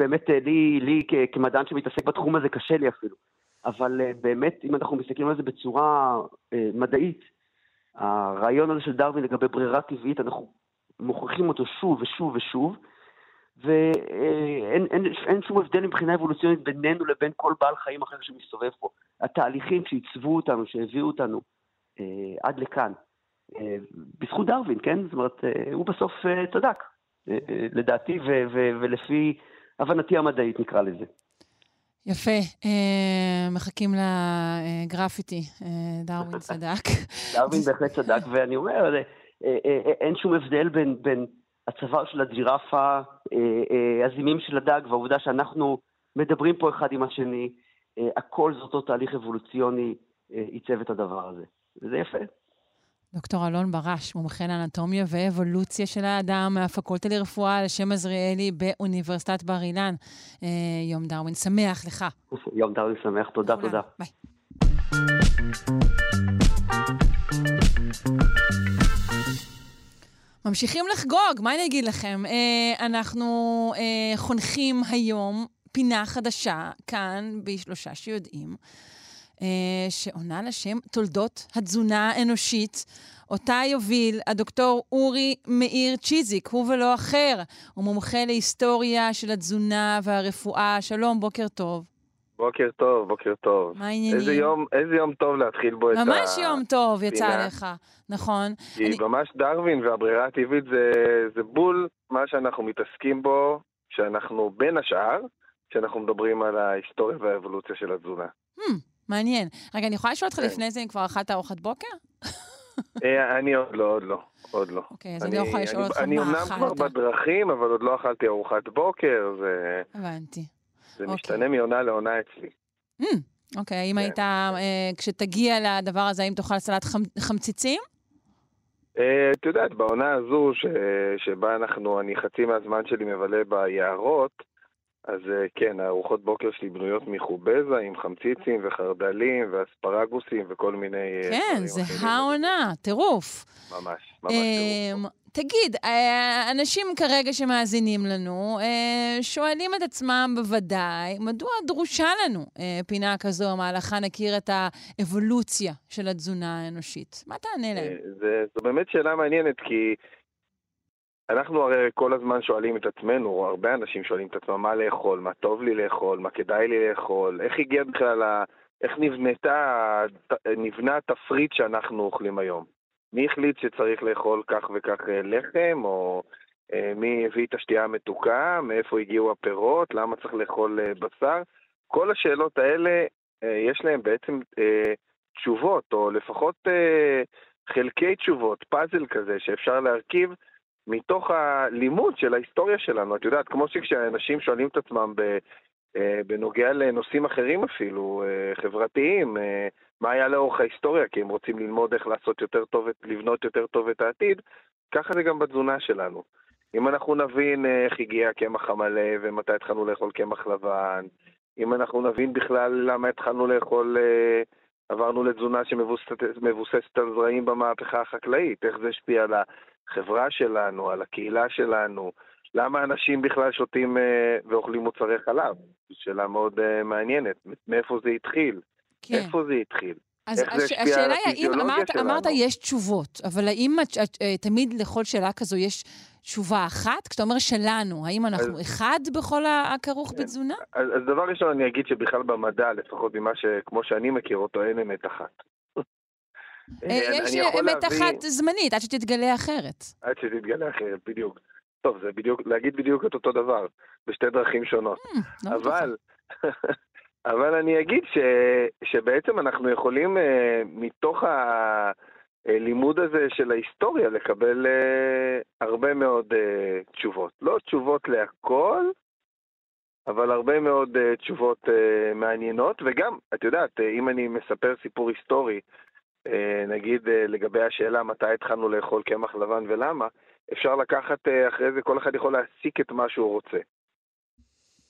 אה, לי, לי כמדען שמתעסק בתחום הזה קשה לי אפילו. אבל באמת, אם אנחנו מסתכלים על זה בצורה מדעית, הרעיון הזה של דרווין לגבי ברירה טבעית, אנחנו מוכיחים אותו שוב ושוב ושוב, ואין אין, אין שום הבדל מבחינה אבולוציונית בינינו לבין כל בעל חיים אחר שמסתובב פה. התהליכים שעיצבו אותנו, שהביאו אותנו אה, עד לכאן, אה, בזכות דרווין, כן? זאת אומרת, אה, הוא בסוף אה, צדק, אה, אה, לדעתי ו- ו- ולפי הבנתי המדעית, נקרא לזה. יפה, אה, מחכים לגרפיטי, אה, דרווין צדק. דרווין בהחלט צדק, ואני אומר, אה, אה, אה, אין שום הבדל בין, בין הצוואר של הג'ירפה, אה, אה, הזימים של הדג, והעובדה שאנחנו מדברים פה אחד עם השני, אה, הכל זה אותו תהליך אבולוציוני עיצב את הדבר הזה. וזה יפה. דוקטור אלון ברש, מומחה לאנטומיה ואבולוציה של האדם מהפקולטה לרפואה על שם עזריאלי באוניברסיטת בר אילן. יום דרווין שמח לך. יום דרווין שמח, תודה, תודה. ביי. ממשיכים לחגוג, מה אני אגיד לכם? אה, אנחנו אה, חונכים היום פינה חדשה כאן בשלושה שיודעים, אה, שעונה לשם תולדות התזונה האנושית. אותה יוביל הדוקטור אורי מאיר צ'יזיק, הוא ולא אחר. הוא מומחה להיסטוריה של התזונה והרפואה. שלום, בוקר טוב. בוקר טוב, בוקר טוב. מה העניינים? איזה יום, איזה יום טוב להתחיל בו את ה... ממש יום טוב יצא לך, נכון. כי אני... ממש דרווין והברירה הטבעית זה, זה בול מה שאנחנו מתעסקים בו, שאנחנו בין השאר, כשאנחנו מדברים על ההיסטוריה והאבולוציה של התזונה. Hmm, מעניין. רגע, אני יכולה לשאול אותך כן. לפני זה אם כבר אכלת ארוחת בוקר? אה, אני עוד לא, עוד לא, עוד לא. אוקיי, אז אני לא יכולה לשאול אותך מה אכלת. אני אמנם כבר בדרכים, אבל עוד לא אכלתי ארוחת בוקר, זה... הבנתי. זה. אוקיי. משתנה מעונה לעונה אצלי. Mm, אוקיי. האם כן. היית, uh, כשתגיע לדבר הזה, האם תאכל סלט חמ, חמציצים? Uh, את יודעת, בעונה הזו, שבה אנחנו, אני חצי מהזמן שלי מבלה ביערות, אז uh, כן, הארוחות בוקר שלי בנויות מחובזה עם חמציצים וחרדלים ואספרגוסים וכל מיני... כן, זה העונה, טירוף. ממש, ממש טירוף. תגיד, אה, אנשים כרגע שמאזינים לנו אה, שואלים את עצמם בוודאי, מדוע דרושה לנו אה, פינה כזו, מהלכה נכיר את האבולוציה של התזונה האנושית? מה תענה להם? זו באמת שאלה מעניינת, כי אנחנו הרי כל הזמן שואלים את עצמנו, או הרבה אנשים שואלים את עצמם מה לאכול, מה טוב לי לאכול, מה כדאי לי לאכול, איך הגיע בכלל, איך נבנתה, נבנה התפריט שאנחנו אוכלים היום. מי החליט שצריך לאכול כך וכך לחם, או מי הביא את השתייה המתוקה, מאיפה הגיעו הפירות, למה צריך לאכול בשר. כל השאלות האלה, יש להן בעצם תשובות, או לפחות חלקי תשובות, פאזל כזה שאפשר להרכיב מתוך הלימוד של ההיסטוריה שלנו. את יודעת, כמו שכשאנשים שואלים את עצמם ב, אה, בנוגע לנושאים אחרים אפילו, אה, חברתיים, אה, מה היה לאורך ההיסטוריה, כי הם רוצים ללמוד איך לעשות יותר טוב, לבנות יותר טוב את העתיד, ככה זה גם בתזונה שלנו. אם אנחנו נבין איך הגיע הקמח המלא ומתי התחלנו לאכול קמח לבן, אם אנחנו נבין בכלל למה התחלנו לאכול, עברנו לתזונה שמבוססת על זרעים במהפכה החקלאית, איך זה השפיע על החברה שלנו, על הקהילה שלנו, למה אנשים בכלל שותים אה, ואוכלים מוצרי חלב? זו שאלה מאוד אה, מעניינת. מאיפה זה התחיל? כן. איפה זה התחיל? אז הש, השאלה היא, האם אמרת, אמרת יש תשובות, אבל האם את, את, את, אה, תמיד לכל שאלה כזו יש תשובה אחת? כשאתה אומר שלנו, האם אנחנו אז, אחד בכל הכרוך כן. בתזונה? אז, אז דבר ראשון, אני אגיד שבכלל במדע, לפחות ממה ש... כמו שאני מכיר אותו, אין אמת אחת. יש אמת אחת זמנית, עד שתתגלה אחרת. עד שתתגלה אחרת, בדיוק. טוב, זה בדיוק, להגיד בדיוק את אותו דבר, בשתי דרכים שונות. Mm, לא אבל, אבל אני אגיד ש, שבעצם אנחנו יכולים uh, מתוך הלימוד הזה של ההיסטוריה לקבל uh, הרבה מאוד uh, תשובות. לא תשובות להכל, אבל הרבה מאוד uh, תשובות uh, מעניינות, וגם, את יודעת, uh, אם אני מספר סיפור היסטורי, uh, נגיד uh, לגבי השאלה מתי התחלנו לאכול קמח לבן ולמה, אפשר לקחת אה, אחרי זה, כל אחד יכול להסיק את מה שהוא רוצה.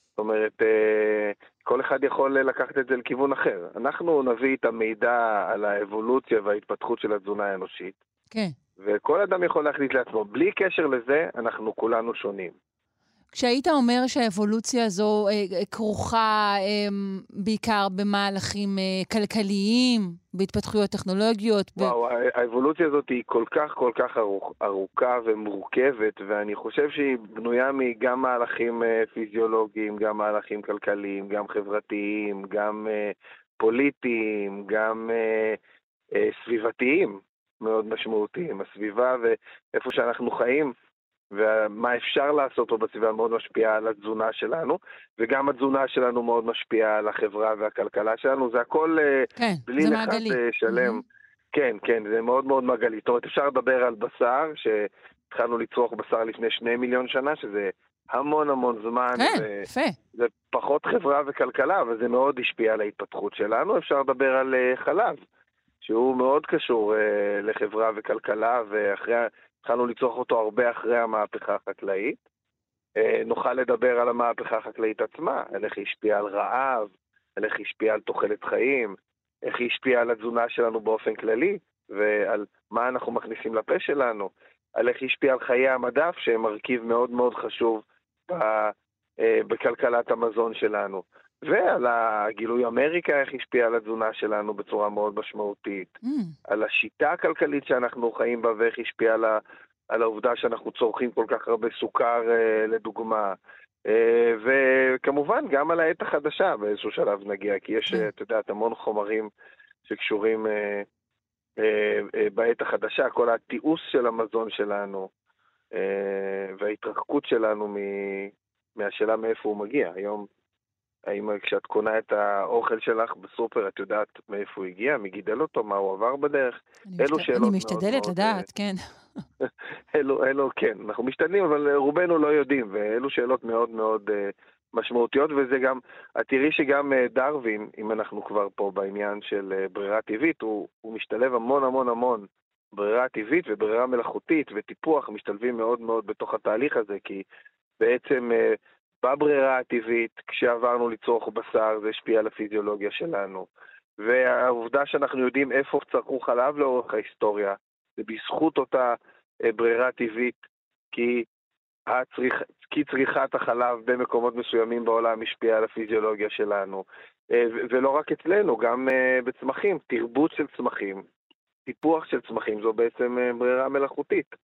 זאת אומרת, אה, כל אחד יכול לקחת את זה לכיוון אחר. אנחנו נביא את המידע על האבולוציה וההתפתחות של התזונה האנושית. כן. וכל אדם יכול להחליט לעצמו. בלי קשר לזה, אנחנו כולנו שונים. כשהיית אומר שהאבולוציה הזו אה, אה, כרוכה אה, בעיקר במהלכים אה, כלכליים, בהתפתחויות טכנולוגיות... וואו, ב... האבולוציה הזאת היא כל כך כל כך ארוכ, ארוכה ומורכבת, ואני חושב שהיא בנויה מגם מהלכים אה, פיזיולוגיים, גם מהלכים כלכליים, גם חברתיים, גם אה, פוליטיים, גם אה, אה, סביבתיים מאוד משמעותיים. הסביבה ואיפה שאנחנו חיים. ומה אפשר לעשות פה בסביבה מאוד משפיע על התזונה שלנו, וגם התזונה שלנו מאוד משפיעה על החברה והכלכלה שלנו, זה הכל אה, כן, בלי זה אחד. אה, שלם. Mm-hmm. כן, כן, זה מאוד מאוד מעגלי. זאת אומרת, אפשר לדבר על בשר, שהתחלנו לצרוך בשר לפני שני מיליון שנה, שזה המון המון זמן. כן, יפה. זה פחות חברה וכלכלה, אבל זה מאוד השפיע על ההתפתחות שלנו. אפשר לדבר על uh, חלב, שהוא מאוד קשור uh, לחברה וכלכלה, ואחרי התחלנו לצרוך אותו הרבה אחרי המהפכה החקלאית. אה, נוכל לדבר על המהפכה החקלאית עצמה, על איך היא השפיעה על רעב, על איך היא השפיעה על תוחלת חיים, איך היא השפיעה על התזונה שלנו באופן כללי, ועל מה אנחנו מכניסים לפה שלנו, על איך היא השפיעה על חיי המדף, שהם מרכיב מאוד מאוד חשוב אה, בכלכלת המזון שלנו. ועל הגילוי אמריקה, איך השפיע על התזונה שלנו בצורה מאוד משמעותית. Mm. על השיטה הכלכלית שאנחנו חיים בה ואיך השפיע על, ה, על העובדה שאנחנו צורכים כל כך הרבה סוכר, אה, לדוגמה. אה, וכמובן, גם על העת החדשה באיזשהו שלב נגיע, כי יש, mm. את יודעת, המון חומרים שקשורים אה, אה, אה, בעת החדשה, כל התיעוש של המזון שלנו אה, וההתרחקות שלנו מ, מהשאלה מאיפה הוא מגיע. היום האם כשאת קונה את האוכל שלך בסופר, את יודעת מאיפה הוא הגיע, מי גידל אותו, מה הוא עבר בדרך? אלו משת... שאלות אני משתדלת מאוד לדעת, מאוד, כן. אלו, אלו, כן, אנחנו משתדלים, אבל רובנו לא יודעים, ואלו שאלות מאוד מאוד uh, משמעותיות, וזה גם, את תראי שגם דרווין, אם אנחנו כבר פה בעניין של ברירה טבעית, הוא, הוא משתלב המון המון המון. ברירה טבעית וברירה מלאכותית וטיפוח משתלבים מאוד מאוד בתוך התהליך הזה, כי בעצם בברירה הטבעית, כשעברנו לצרוך בשר, זה השפיע על הפיזיולוגיה שלנו. והעובדה שאנחנו יודעים איפה צרכו חלב לאורך ההיסטוריה, זה בזכות אותה אה, ברירה טבעית, כי, הצריכ... כי צריכת החלב במקומות מסוימים בעולם השפיעה על הפיזיולוגיה שלנו. אה, ולא רק אצלנו, גם אה, בצמחים, תרבות של צמחים, טיפוח של צמחים, זו בעצם ברירה מלאכותית.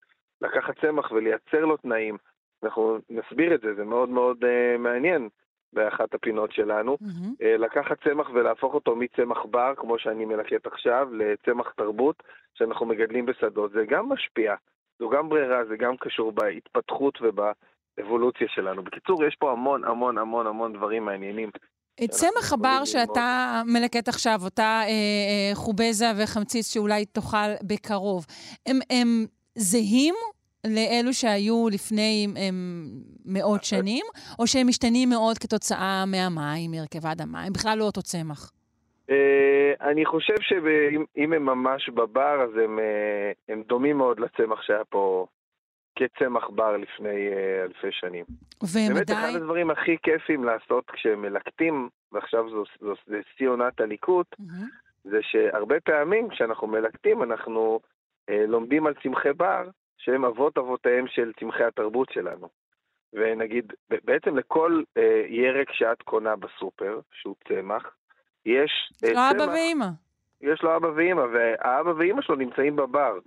לקחת צמח ולייצר לו תנאים אנחנו נסביר את זה, זה מאוד מאוד uh, מעניין. באחת הפינות שלנו. מהמם. אה, לקחת צמח ולהפוך אותו מצמח בר, כמו שאני מלקט עכשיו, לצמח תרבות שאנחנו מגדלים בשדות, זה גם משפיע. זו גם ברירה, זה גם קשור בהתפתחות ובאבולוציה שלנו. בקיצור, יש פה המון המון המון המון דברים מעניינים. את צמח הבר שאתה מלקט עכשיו, אותה אה, אה, חובזה וחמציץ שאולי תאכל בקרוב, הם, הם זהים לאלו שהיו לפני הם, מאות שנים, או שהם משתנים מאוד כתוצאה מהמים, מהרכב האדמה? הם בכלל לא אותו צמח. אה, אני חושב שאם הם ממש בבר, אז הם, אה, הם דומים מאוד לצמח שהיה פה כצמח בר לפני אה, אלפי שנים. והם באמת, אחד עדיין... הדברים הכי כיפים לעשות כשמלקטים, ועכשיו זו, שיא עונת הליקוט, מהמם. זה שהרבה פעמים כשאנחנו מלקטים, אנחנו אה, לומדים על צמחי בר, שהם אבות אבותיהם של צמחי התרבות שלנו. ונגיד, בעצם לכל אה, ירק שאת קונה בסופר, שהוא צמח, יש אה, לא אבא צמח, ואימא. יש לו אבא ואימא, והאבא ואימא שלו נמצאים בבר.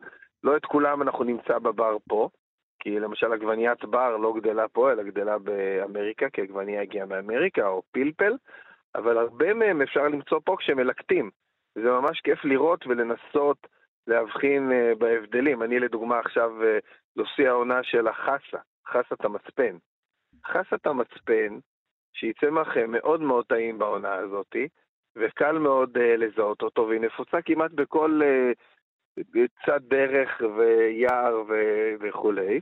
לא את כולם אנחנו נמצא בבר פה, כי למשל עגבניית בר לא גדלה פה, אלא גדלה באמריקה, כי עגבניה הגיעה מאמריקה, או פלפל, אבל הרבה מהם אפשר למצוא פה כשמלקטים. זה ממש כיף לראות ולנסות להבחין אה, בהבדלים. אני לדוגמה עכשיו, אה, זו שיא העונה של החסה, חסת המצפן. חסת המצפן, שהיא צמח אה, מאוד מאוד טעים בעונה הזאתי, וקל מאוד uh, לזהות אותו, והיא נפוצה כמעט בכל uh, צד דרך ויער ו- וכולי.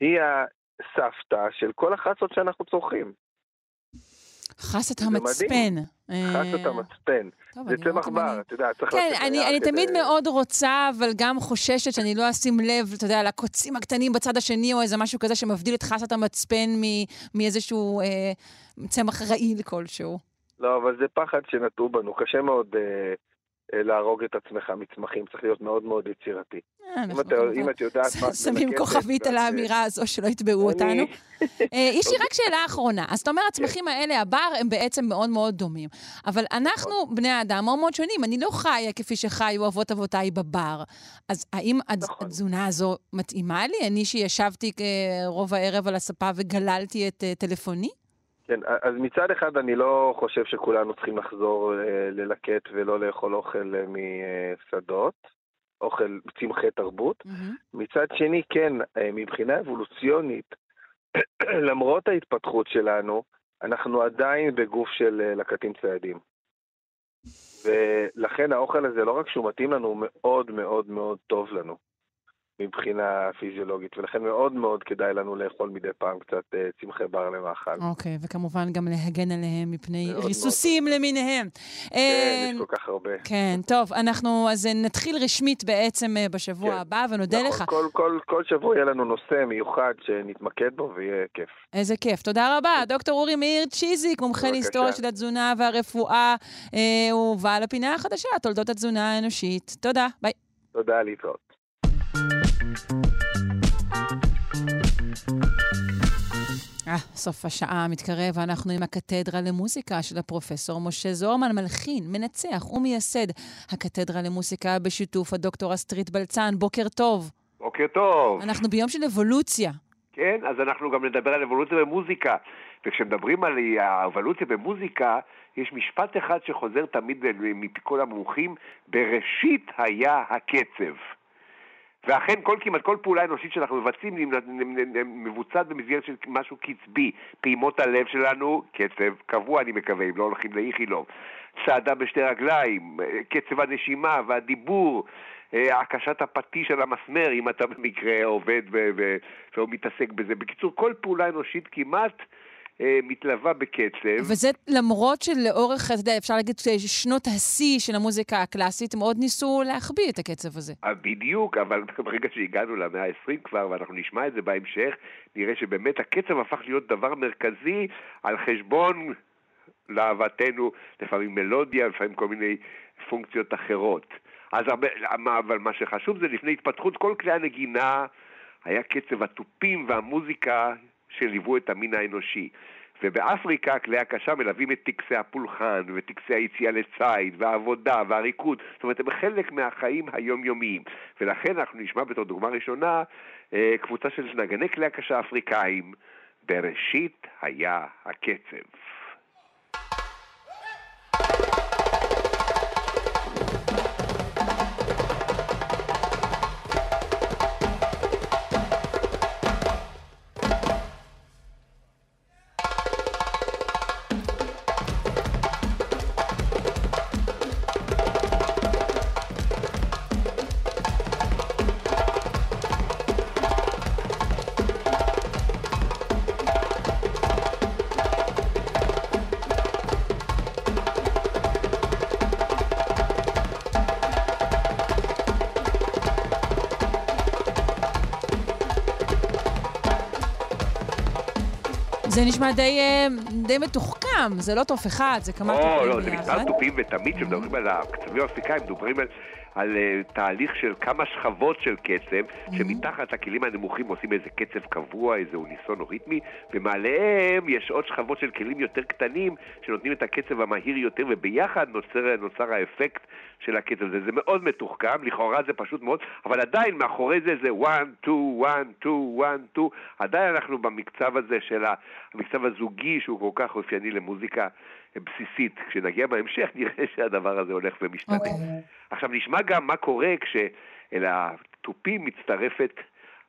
היא הסבתא של כל החסות שאנחנו צורכים. חסת זה המצפן. חסת אה, המצפן. זה צמח בר, אני- את יודעת, צריך כן, אני, תמיד מאוד רוצה, אבל גם חוששת שאני לא אשים לב, אתה יודע, לקוצים הקטנים בצד השני, או איזה משהו כזה שמבדיל את חסת המצפן מאיזשהו אה, צמח רעיל כלשהו. לא, אבל זה פחד שנטעו בנו, קשה מאוד אה, להרוג את עצמך מצמחים, צריך להיות מאוד מאוד יצירתי. אה, אם, אתה, את יודעת מה את שמים מלקטת, כוכבית על אה, האמירה הזו, שלא יתבעו אותנו. אה, יש לי רק שאלה אחרונה. אז אתה אומר, הצמחים האלה, הבר, הם בעצם מאוד מאוד דומים. אבל אנחנו, בני האדם, מאוד מאוד שונים. אני לא חיה כפי שחיו אבות אבותיי בבר. אז האם נכון. התזונה הזו מתאימה לי? אני שישבתי אה, רוב הערב על הספה וגללתי את אה, טלפוני? כן, אז מצד אחד אני לא חושב שכולנו צריכים לחזור אה, ללקט ולא לאכול אוכל אה, משדות, אוכל צמחי תרבות. מצד שני, כן, אה, מבחינה אבולוציונית, למרות ההתפתחות שלנו, אנחנו עדיין בגוף של לקטים ציידים. ולכן האוכל הזה, לא רק שהוא מתאים לנו, הוא מאוד מאוד מאוד טוב לנו מבחינה פיזיולוגית, ולכן מאוד מאוד כדאי לנו לאכול מדי פעם קצת אה, צמחי בר למאכל. אוקיי, וכמובן גם להגן עליהם מפני מאוד מאוד. ריסוסים למיניהם. כן, אה, יש כל כך הרבה. כן, טוב, אנחנו אז נתחיל רשמית בעצם אה, בשבוע כן. הבא, ונודה נכון, לך. כל, כל, כל שבוע יהיה לנו נושא מיוחד שנתמקד בו ויהיה כיף. איזה כיף. תודה רבה. דוקטור אורי מאיר צ'יזיק, מומחה. להיסטוריה של התזונה והרפואה, אה, ובעל הפינה החדשה, תולדות התזונה האנושית. תודה, ביי. תודה, להתראות. אה, סוף השעה מתקרב, ואנחנו עם הקתדרה למוסיקה של הפרופסור משה זוהרמן, מלחין, מנצח ומייסד הקתדרה למוסיקה בשיתוף הדוקטור אסטרית בלצן. בוקר טוב. בוקר טוב. אנחנו ביום של אבולוציה. כן, אז אנחנו גם נדבר על אבולוציה במוזיקה. וכשמדברים על האבולוציה במוזיקה, יש משפט אחד שחוזר תמיד מפי כל המומחים, בראשית היה הקצב. ואכן כל, כמעט כל פעולה אנושית שאנחנו מבצעים מבוצעת במסגרת של משהו קצבי. פעימות הלב שלנו, קצב קבוע אני מקווה, אם לא הולכים לאיכילוב. צעדה בשתי רגליים, קצב הנשימה והדיבור, הקשת הפטיש על המסמר, אם אתה במקרה עובד או מתעסק בזה. בקיצור, כל פעולה אנושית כמעט מתלווה בקצב. וזה למרות שלאורך, אתה יודע, אפשר להגיד שנות השיא של המוזיקה הקלאסית, מאוד ניסו להחביא את הקצב הזה. בדיוק, אבל ברגע שהגענו למאה ה-20 כבר, ואנחנו נשמע את זה בהמשך, נראה שבאמת הקצב הפך להיות דבר מרכזי על חשבון, להבתנו, לפעמים מלודיה, לפעמים כל מיני פונקציות אחרות. אז הרבה, אבל מה שחשוב זה לפני התפתחות כל כלי הנגינה, היה קצב התופים והמוזיקה שליוו את המין האנושי. ובאפריקה כלי הקשה מלווים את טקסי הפולחן וטקסי היציאה לציד והעבודה והריקוד, זאת אומרת הם חלק מהחיים היומיומיים. ולכן אנחנו נשמע בתור דוגמה ראשונה קבוצה של נגני כלי הקשה אפריקאים, בראשית היה הקצב. זה נשמע די, אה, די מתוחכם, זה לא תוף אחד, זה כמה תופים ביחד. לא, זה מספר תופים, ותמיד כשמדברים על הקצבים האפריקאים, מדברים על... על uh, תהליך של כמה שכבות של קצב, mm-hmm. שמתחת לכלים הנמוכים עושים איזה קצב קבוע, איזה אוניסון או ריתמי, ומעליהם יש עוד שכבות של כלים יותר קטנים, שנותנים את הקצב המהיר יותר, וביחד נוצר, נוצר האפקט של הקצב הזה. זה מאוד מתוחכם, לכאורה זה פשוט מאוד, אבל עדיין מאחורי זה זה 1, 2, 1, 2, 1, 2, עדיין אנחנו במקצב הזה של המקצב הזוגי שהוא כל כך אופייני למוזיקה. בסיסית. כשנגיע בהמשך נראה שהדבר הזה הולך ומשתנה. Okay. אוקיי. עכשיו נשמע גם מה קורה כשאל התופים מצטרפת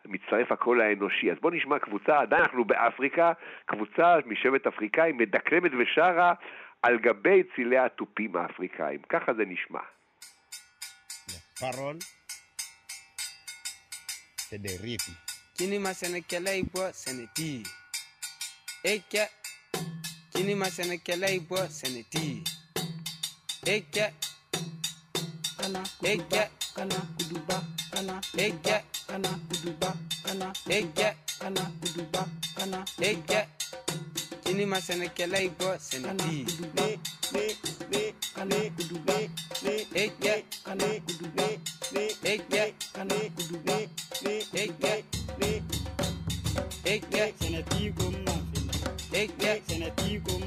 מצטרף הקול האנושי. אז בואו נשמע קבוצה, עדיין אנחנו באפריקה, קבוצה משבט אפריקאי מדקלמת ושרה על גבי צילי התופים האפריקאים. ככה זה נשמע. פרול, c'est des rythmes. Kini masenekele ibo seneti. Jinima sɛnɛkɛla i bɔ sɛnɛti ye e kɛ e kɛ kuduba e kana. kuduba kana. e kana. kuduba kana. e kɛ Jinima sɛnɛkɛla i bɔ ne, ne, kana kuduba ne, kɛ kana kuduba ne, kɛ kana kuduba ne, kɛ ne, kɛ sɛnɛti ko ma Big necks and a tico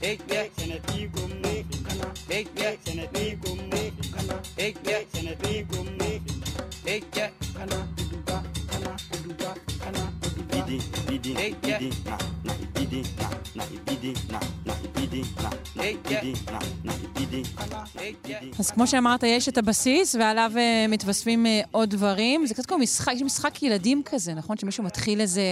Big necks and a tico Big necks and a tico Big necks and a tico Big necks and a tico אז כמו שאמרת, יש את הבסיס, ועליו uh, מתווספים uh, עוד דברים. זה קצת כמו משחק, יש משחק ילדים כזה, נכון? שמישהו מתחיל איזה,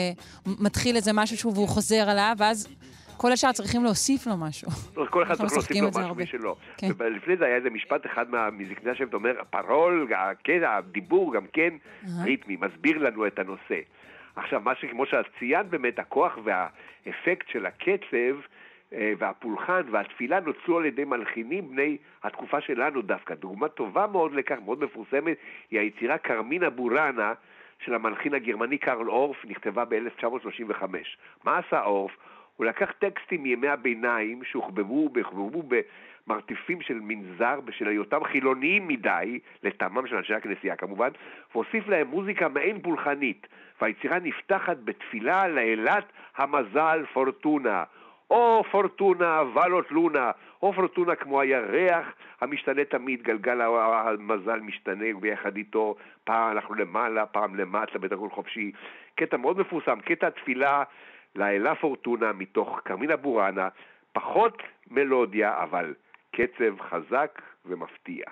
מתחיל איזה משהו והוא חוזר עליו, ואז כל השאר צריכים להוסיף לו משהו. כל אחד צריך להוסיף לו משהו משלו. כן. ולפני זה היה איזה משפט אחד מזקני השם, אתה אומר, הפרול, כן, הדיבור גם כן ריתמי, מסביר לנו את הנושא. עכשיו, מה שכמו שאת ציינת באמת, הכוח והאפקט של הקצב, אה, והפולחן והתפילה נוצרו על ידי מלחינים בני התקופה שלנו דווקא. דוגמה טובה מאוד לכך, מאוד מפורסמת, היא היצירה קרמינה בוראנה של המלחין הגרמני קרל אורף, נכתבה ב-1935. מה עשה אורף? הוא לקח טקסטים מימי הביניים שהוחבבו במרתפים של מנזר בשל היותם חילוניים מדי, לטעמם של אנשי הכנסייה כמובן, והוסיף להם מוזיקה מעין פולחנית, והיצירה נפתחת בתפילה לאלת המזל פורטונה. או פורטונה ולוט לונה, או פורטונה כמו הירח המשתנה תמיד, גלגל המזל משתנה ביחד איתו, פעם אנחנו למעלה, פעם למטה בדרכון חופשי. קטע מאוד מפורסם, קטע תפילה לאלה פורטונה מתוך קרמינה בוראנה, פחות מלודיה, אבל קצב חזק ומפתיע.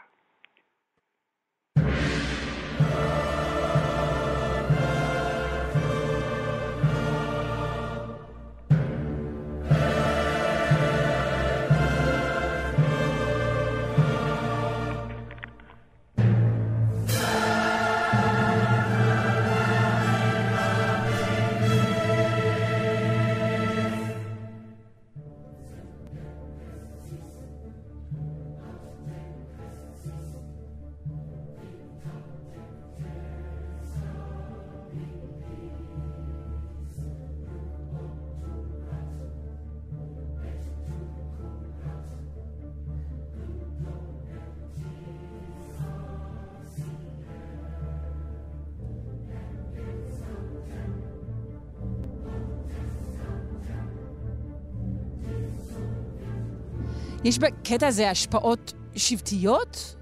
יש בקטע הזה השפעות שבטיות?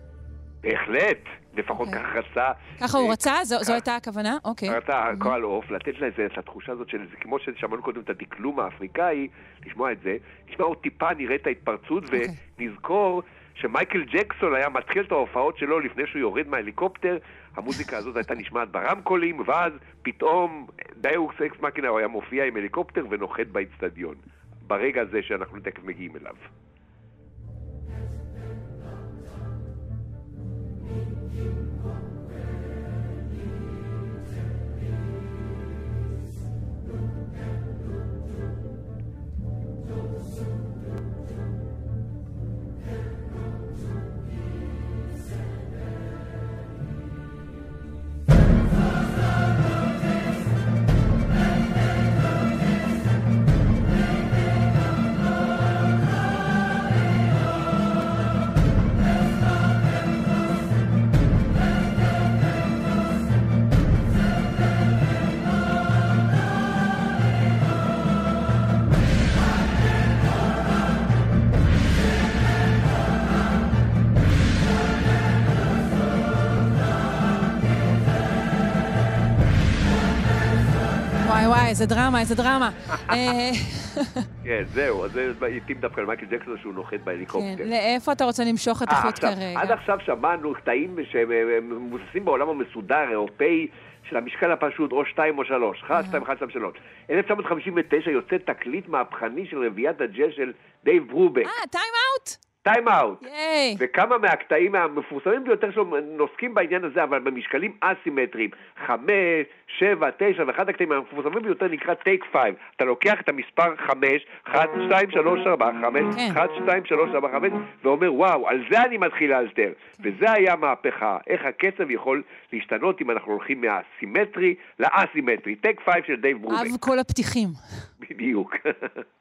בהחלט. לפחות כן. ככה רצה. ככה הוא רצה? זו, זו הייתה הכוונה? אוקיי. רצה קרל עוף, לתת לזה את התחושה הזאת של, כמו ששמענו קודם את הדקלום האפריקאי, לשמוע את זה, נשמע עוד טיפה, נראה את ההתפרצות, אוקיי. ונזכור שמייקל ג'קסון היה מתחיל את ההופעות שלו לפני שהוא יורד מההליקופטר, המוזיקה הזאת הייתה נשמעת ברמקולים, ואז פתאום דיוקס אקס מקינר היה מופיע עם הליקופטר ונוחת באיצטדיון. ברגע הזה שאנחנו תכף מגיעים אליו. איזה דרמה, איזה דרמה. אה, כן, זהו, אז זה התאים דווקא למייקל ג'קסון שהוא נוחת כן, בהליקופטר. לאיפה אתה רוצה למשוך את אה, החוט כרגע? עד עכשיו שמענו קטעים שמבוססים בעולם המסודר, האירופאי, של המשקל הפשוט, או שתיים או שלוש. אחד, שתיים, אחד, שתיים, שלוש. 1959 יוצא תקליט מהפכני של רביעיית הג'אז של דייב ברובק. אה, Time Out? Time Out. וכמה מהקטעים המפורסמים ביותר שלו עוסקים בעניין הזה, אבל במשקלים אסימטריים. חמש, שבע, תשע, ואחד הקטעים המפורסמים ביותר נקרא Take Five. אתה לוקח את המספר חמש, אחת, שתיים, שלוש, ארבע, חמש, כן. אחת, שתיים, שלוש, ארבע, חמש, ואומר, וואו, על זה אני מתחיל לאלתר. וזה היה מהפכה, איך הקצב יכול להשתנות אם אנחנו הולכים מהסימטרי לאסימטרי. Take Five של דייב ברובק. אב כל הפתיחים. בדיוק.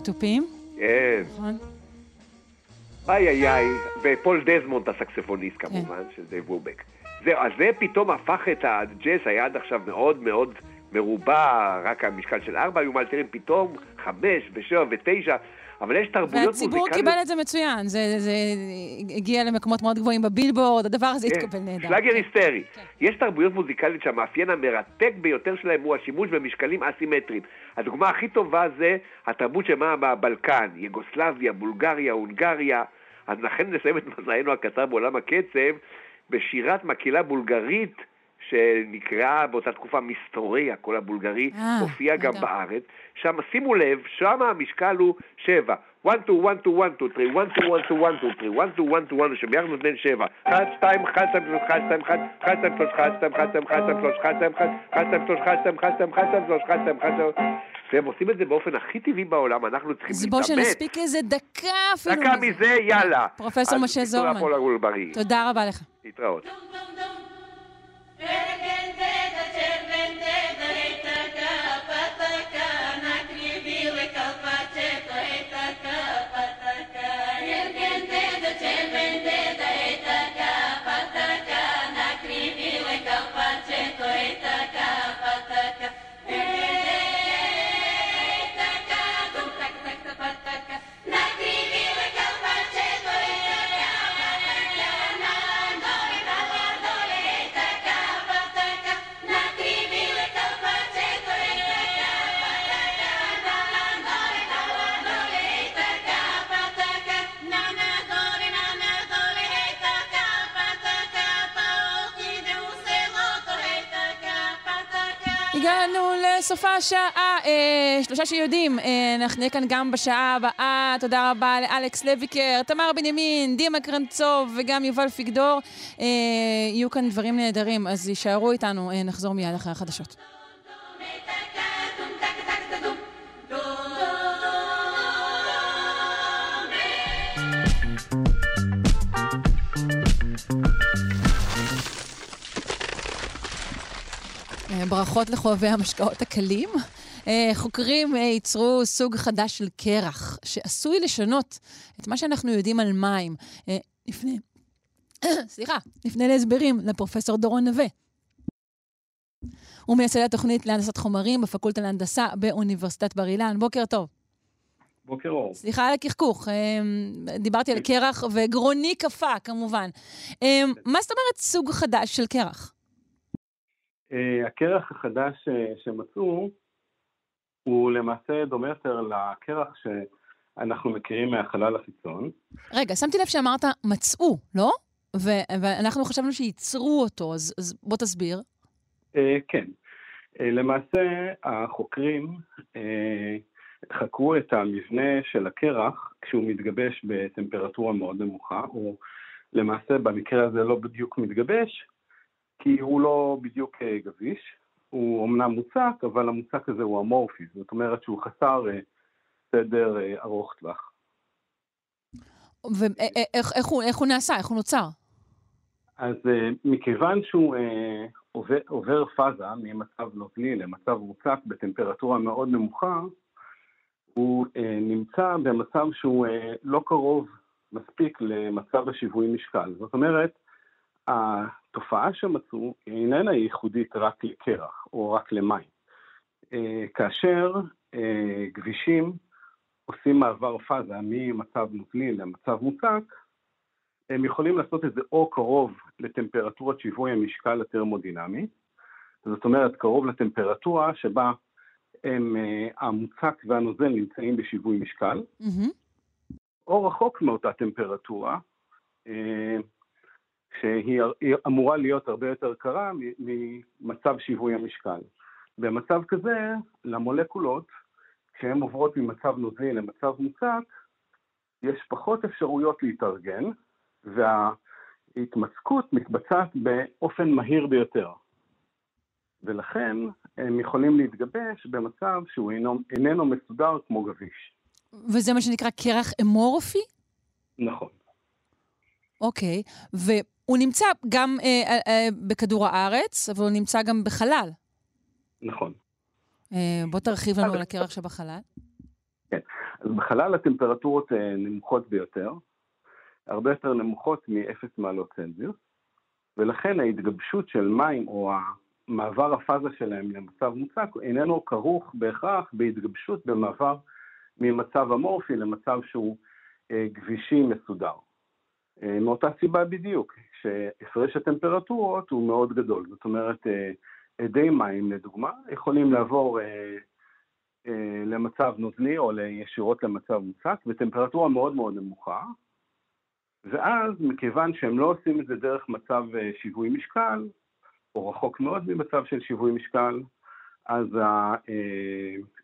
בתופים, כן. נכון? איי איי איי, ופול דזמונד הסקספוניסט כמובן, של דייב ברובק. זהו, אז זה פתאום הפך את הג'אז, היה עד עכשיו מאוד מאוד מרובע, רק המשקל של ארבע, היו מאלתרים פתאום חמש ושבע ותשע, אבל יש תרבויות והציבור מוזיקליות... קיבל את זה מצוין, זה, זה הגיע למקומות מאוד גבוהים בבילבורד, הדבר הזה כן, התקבל נהדר. שלאגר היסטרי. כן. יש תרבויות מוזיקליות שהמאפיין המרתק ביותר שלהם הוא השימוש במשקלים אסימטריים. הדוגמה הכי טובה זה התרבות שבאה מהבלקן, יוגוסלביה, בולגריה, הונגריה. אז לכן נסיים את מסענו הקצר בעולם הקצב בשירת מקהלה בולגרית שנקראה באותה תקופה מיסטוריה, הקול הבולגרי, אה, הופיע גם. בארץ. שם, שימו לב, שם המשקל הוא שבע. 1, 2, 1, 2, 1, 2, 3, 1, 2, 1, 2, 1, 2, 3, 1, 2, 1, 2, 1, שביחד נותן שבע. 1, 2, 1, 2, 3, 1, 2, 1, 1, 2, 3, 1, 2, 1, 2, 1, 2, 3, 1, 2, 1, 1, 2, 3, 1, 2, 1, 2, 1, 2, 3, 1, 2, 1, 2, והם עושים את זה באופן הכי טבעי בעולם, אנחנו צריכים אז בואו להתאמץ. שנספיק איזה דקה אפילו דקה מזה, יאללה. פרופסור משה זורמן. תודה רבה לך. להתראות. לסופה השעה, אה, שלושה שיודעים, אה, אנחנו נהיה כאן גם בשעה הבאה. תודה רבה לאלכס לויקר, תמר בנימין, דימה קרנצוב וגם יובל פיגדור. אה, יהיו כאן דברים נהדרים, אז יישארו איתנו, אה, נחזור מיד אחרי החדשות. אה, ברכות לחובבי המשקאות הקלים. אה, חוקרים אה, ייצרו סוג חדש של קרח, שעשוי לשנות את מה שאנחנו יודעים על מים. אה, לפני, סליחה, לפני להסברים לפרופסור דורון נווה. הוא מייסד התוכנית להנדסת חומרים בפקולטה להנדסה באוניברסיטת בר אילן. בוקר טוב. בוקר אור. סליחה על הקרקוך, אה, דיברתי על קרח וגרוני קפא, כמובן. אה, מה זאת אומרת סוג חדש של קרח? Uh, הקרח החדש uh, שמצאו הוא למעשה דומה יותר לקרח שאנחנו מכירים מהחלל החיצון. רגע, שמתי לב שאמרת מצאו, לא? ו- ואנחנו חשבנו שייצרו אותו, אז, אז בוא תסביר. Uh, כן. למעשה, החוקרים חקרו את המבנה של הקרח כשהוא מתגבש בטמפרטורה מאוד נמוכה, הוא למעשה במקרה הזה לא בדיוק מתגבש, כי הוא לא בדיוק גביש, הוא אמנם מוצק, אבל המוצק הזה הוא אמורפי, זאת אומרת שהוא חסר סדר ארוך טווח. ואיך הוא נעשה? איך הוא נוצר? אז מכיוון שהוא עובר, עובר פאזה ממצב נוזלי למצב מוצק בטמפרטורה מאוד נמוכה, הוא נמצא במצב שהוא לא קרוב מספיק למצב השיווי משקל. זאת אומרת, התופעה שמצאו איננה ייחודית רק לקרח או רק למים. כאשר גבישים עושים מעבר פאזה ממצב נוזלי למצב מוצק, הם יכולים לעשות את זה או קרוב לטמפרטורת שיווי המשקל הטרמודינמי, זאת אומרת קרוב לטמפרטורה שבה הם, המוצק והנוזל נמצאים בשיווי משקל, mm-hmm. או רחוק מאותה טמפרטורה, שהיא אמורה להיות הרבה יותר קרה ממצב שיווי המשקל. במצב כזה, למולקולות, כשהן עוברות ממצב נוזלי למצב מוצק, יש פחות אפשרויות להתארגן, וההתמצקות מתבצעת באופן מהיר ביותר. ולכן הם יכולים להתגבש במצב שהוא אינו, איננו מסודר כמו גביש. וזה מה שנקרא קרח אמורפי? נכון. אוקיי, והוא נמצא גם אה, אה, בכדור הארץ, אבל הוא נמצא גם בחלל. נכון. אה, בוא תרחיב לנו על הקרח שבחלל. כן, אז בחלל הטמפרטורות אה, נמוכות ביותר, הרבה יותר נמוכות מ-0 מעלות צנזיוס, ולכן ההתגבשות של מים או המעבר הפאזה שלהם למצב מוצק איננו כרוך בהכרח בהתגבשות במעבר ממצב אמורפי למצב שהוא אה, גבישי מסודר. אה, מאותה סיבה בדיוק, שהפרש הטמפרטורות הוא מאוד גדול. זאת אומרת, אה, אדי מים לדוגמה יכולים לעבור אה, אה, למצב נוזלי או ישירות למצב מוצק בטמפרטורה מאוד מאוד נמוכה, ואז מכיוון שהם לא עושים את זה דרך מצב אה, שיווי משקל, או רחוק מאוד ממצב של שיווי משקל, אז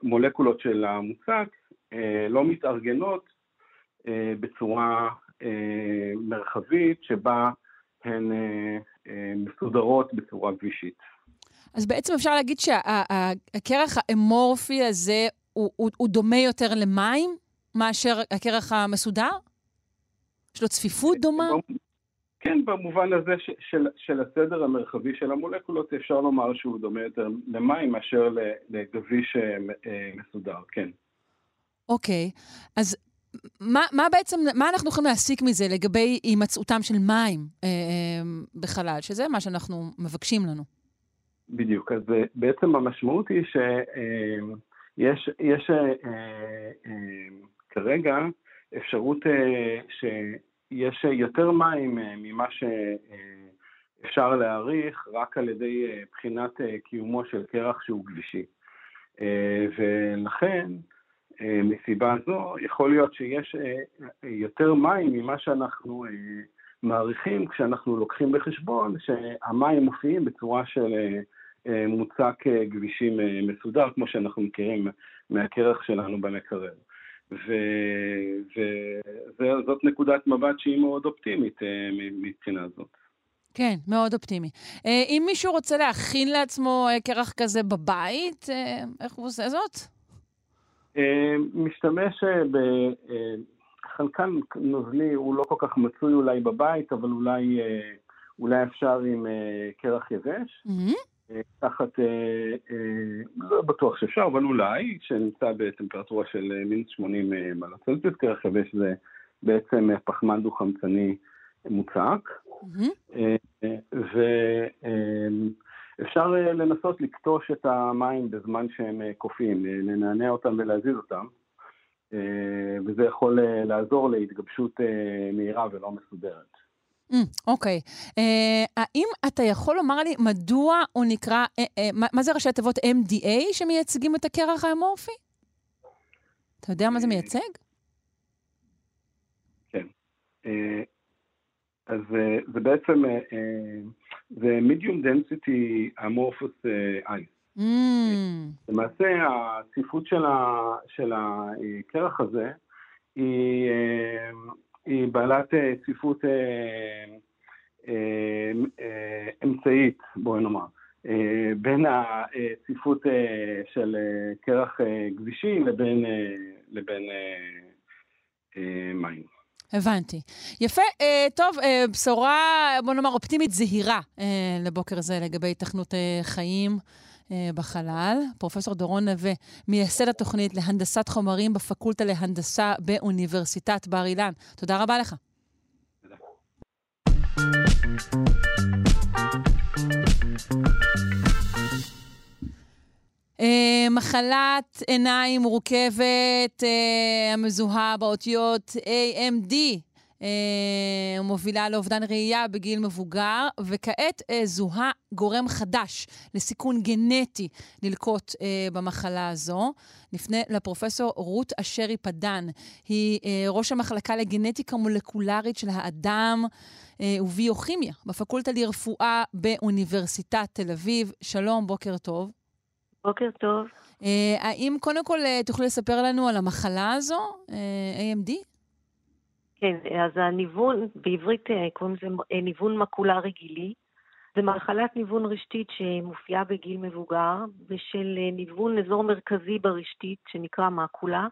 המולקולות של המוצק לא מתארגנות בצורה מרחבית שבה הן מסודרות בצורה גבישית. אז בעצם אפשר להגיד שהקרח האמורפי הזה הוא, הוא, הוא דומה יותר למים מאשר הקרח המסודר? יש לו צפיפות דומה? כן, במובן הזה ש, של, של הסדר המרחבי של המולקולות, אפשר לומר שהוא דומה יותר למים מאשר לגביש אה, מסודר, כן. אוקיי, אז מה, מה בעצם, מה אנחנו יכולים להסיק מזה לגבי הימצאותם של מים אה, אה, בחלל, שזה מה שאנחנו מבקשים לנו? בדיוק, אז בעצם המשמעות היא שיש יש, כרגע אפשרות שיש יותר מים ממה שאפשר להעריך רק על ידי בחינת קיומו של קרח שהוא גבישי. ולכן, מסיבה זו, יכול להיות שיש יותר מים ממה שאנחנו מעריכים כשאנחנו לוקחים בחשבון שהמים מופיעים בצורה של מוצק כבישים מסודר, כמו שאנחנו מכירים מהקרח שלנו במקרר. וזאת נקודת מבט שהיא מאוד אופטימית מבחינה זאת. כן, מאוד אופטימי. אם מישהו רוצה להכין לעצמו קרח כזה בבית, איך הוא עושה זאת? משתמש בחנקן נוזלי, הוא לא כל כך מצוי אולי בבית, אבל אולי, אולי אפשר עם קרח יבש. Mm-hmm. תחת, אה, אה, לא בטוח שאפשר, אבל אולי, שנמצא בטמפרטורה של מינוס 80 מעלות צלזיוס, כרך יבש זה בעצם פחמן דו-חמצני מוצק. ואפשר לנסות לקטוש את המים בזמן שהם קופאים, לנענע אותם ולהזיז אותם, וזה יכול לעזור להתגבשות מהירה ולא מסודרת. אוקיי. האם אתה יכול לומר לי מדוע הוא נקרא, מה זה ראשי התיבות MDA שמייצגים את הקרח האמורפי? אתה יודע מה זה מייצג? כן. אז זה בעצם, זה medium density amorphous ice. Mm. למעשה, הצפיפות של, של הקרח הזה היא, אה, היא בעלת אה, צפיפות אמצעית, בואי נאמר. בין הצפיפות של קרח גבישי לבין, לבין מים. הבנתי. יפה. אה, טוב, אה, בשורה, בוא נאמר, אופטימית זהירה אה, לבוקר זה לגבי התכנות אה, חיים. אה, בחלל. פרופסור דורון נווה, מייסד התוכנית להנדסת חומרים בפקולטה להנדסה באוניברסיטת בר אילן. תודה רבה לך. תודה. Uh, מחלת עיניים מורכבת uh, המזוהה באותיות AMD uh, מובילה לאובדן ראייה בגיל מבוגר, וכעת uh, זוהה גורם חדש לסיכון גנטי ללקוט uh, במחלה הזו. נפנה לפרופסור רות אשרי פדן, היא uh, ראש המחלקה לגנטיקה מולקולרית של האדם. וביוכימיה בפקולטה לרפואה באוניברסיטת תל אביב. שלום, בוקר טוב. בוקר טוב. Uh, האם קודם כל uh, תוכלי לספר לנו על המחלה הזו, uh, AMD? כן, אז הניוון, בעברית קוראים לזה ניוון מקולה רגילי. זה מחלת ניוון רשתית שמופיעה בגיל מבוגר, ושל ניוון אזור מרכזי ברשתית שנקרא מקולה.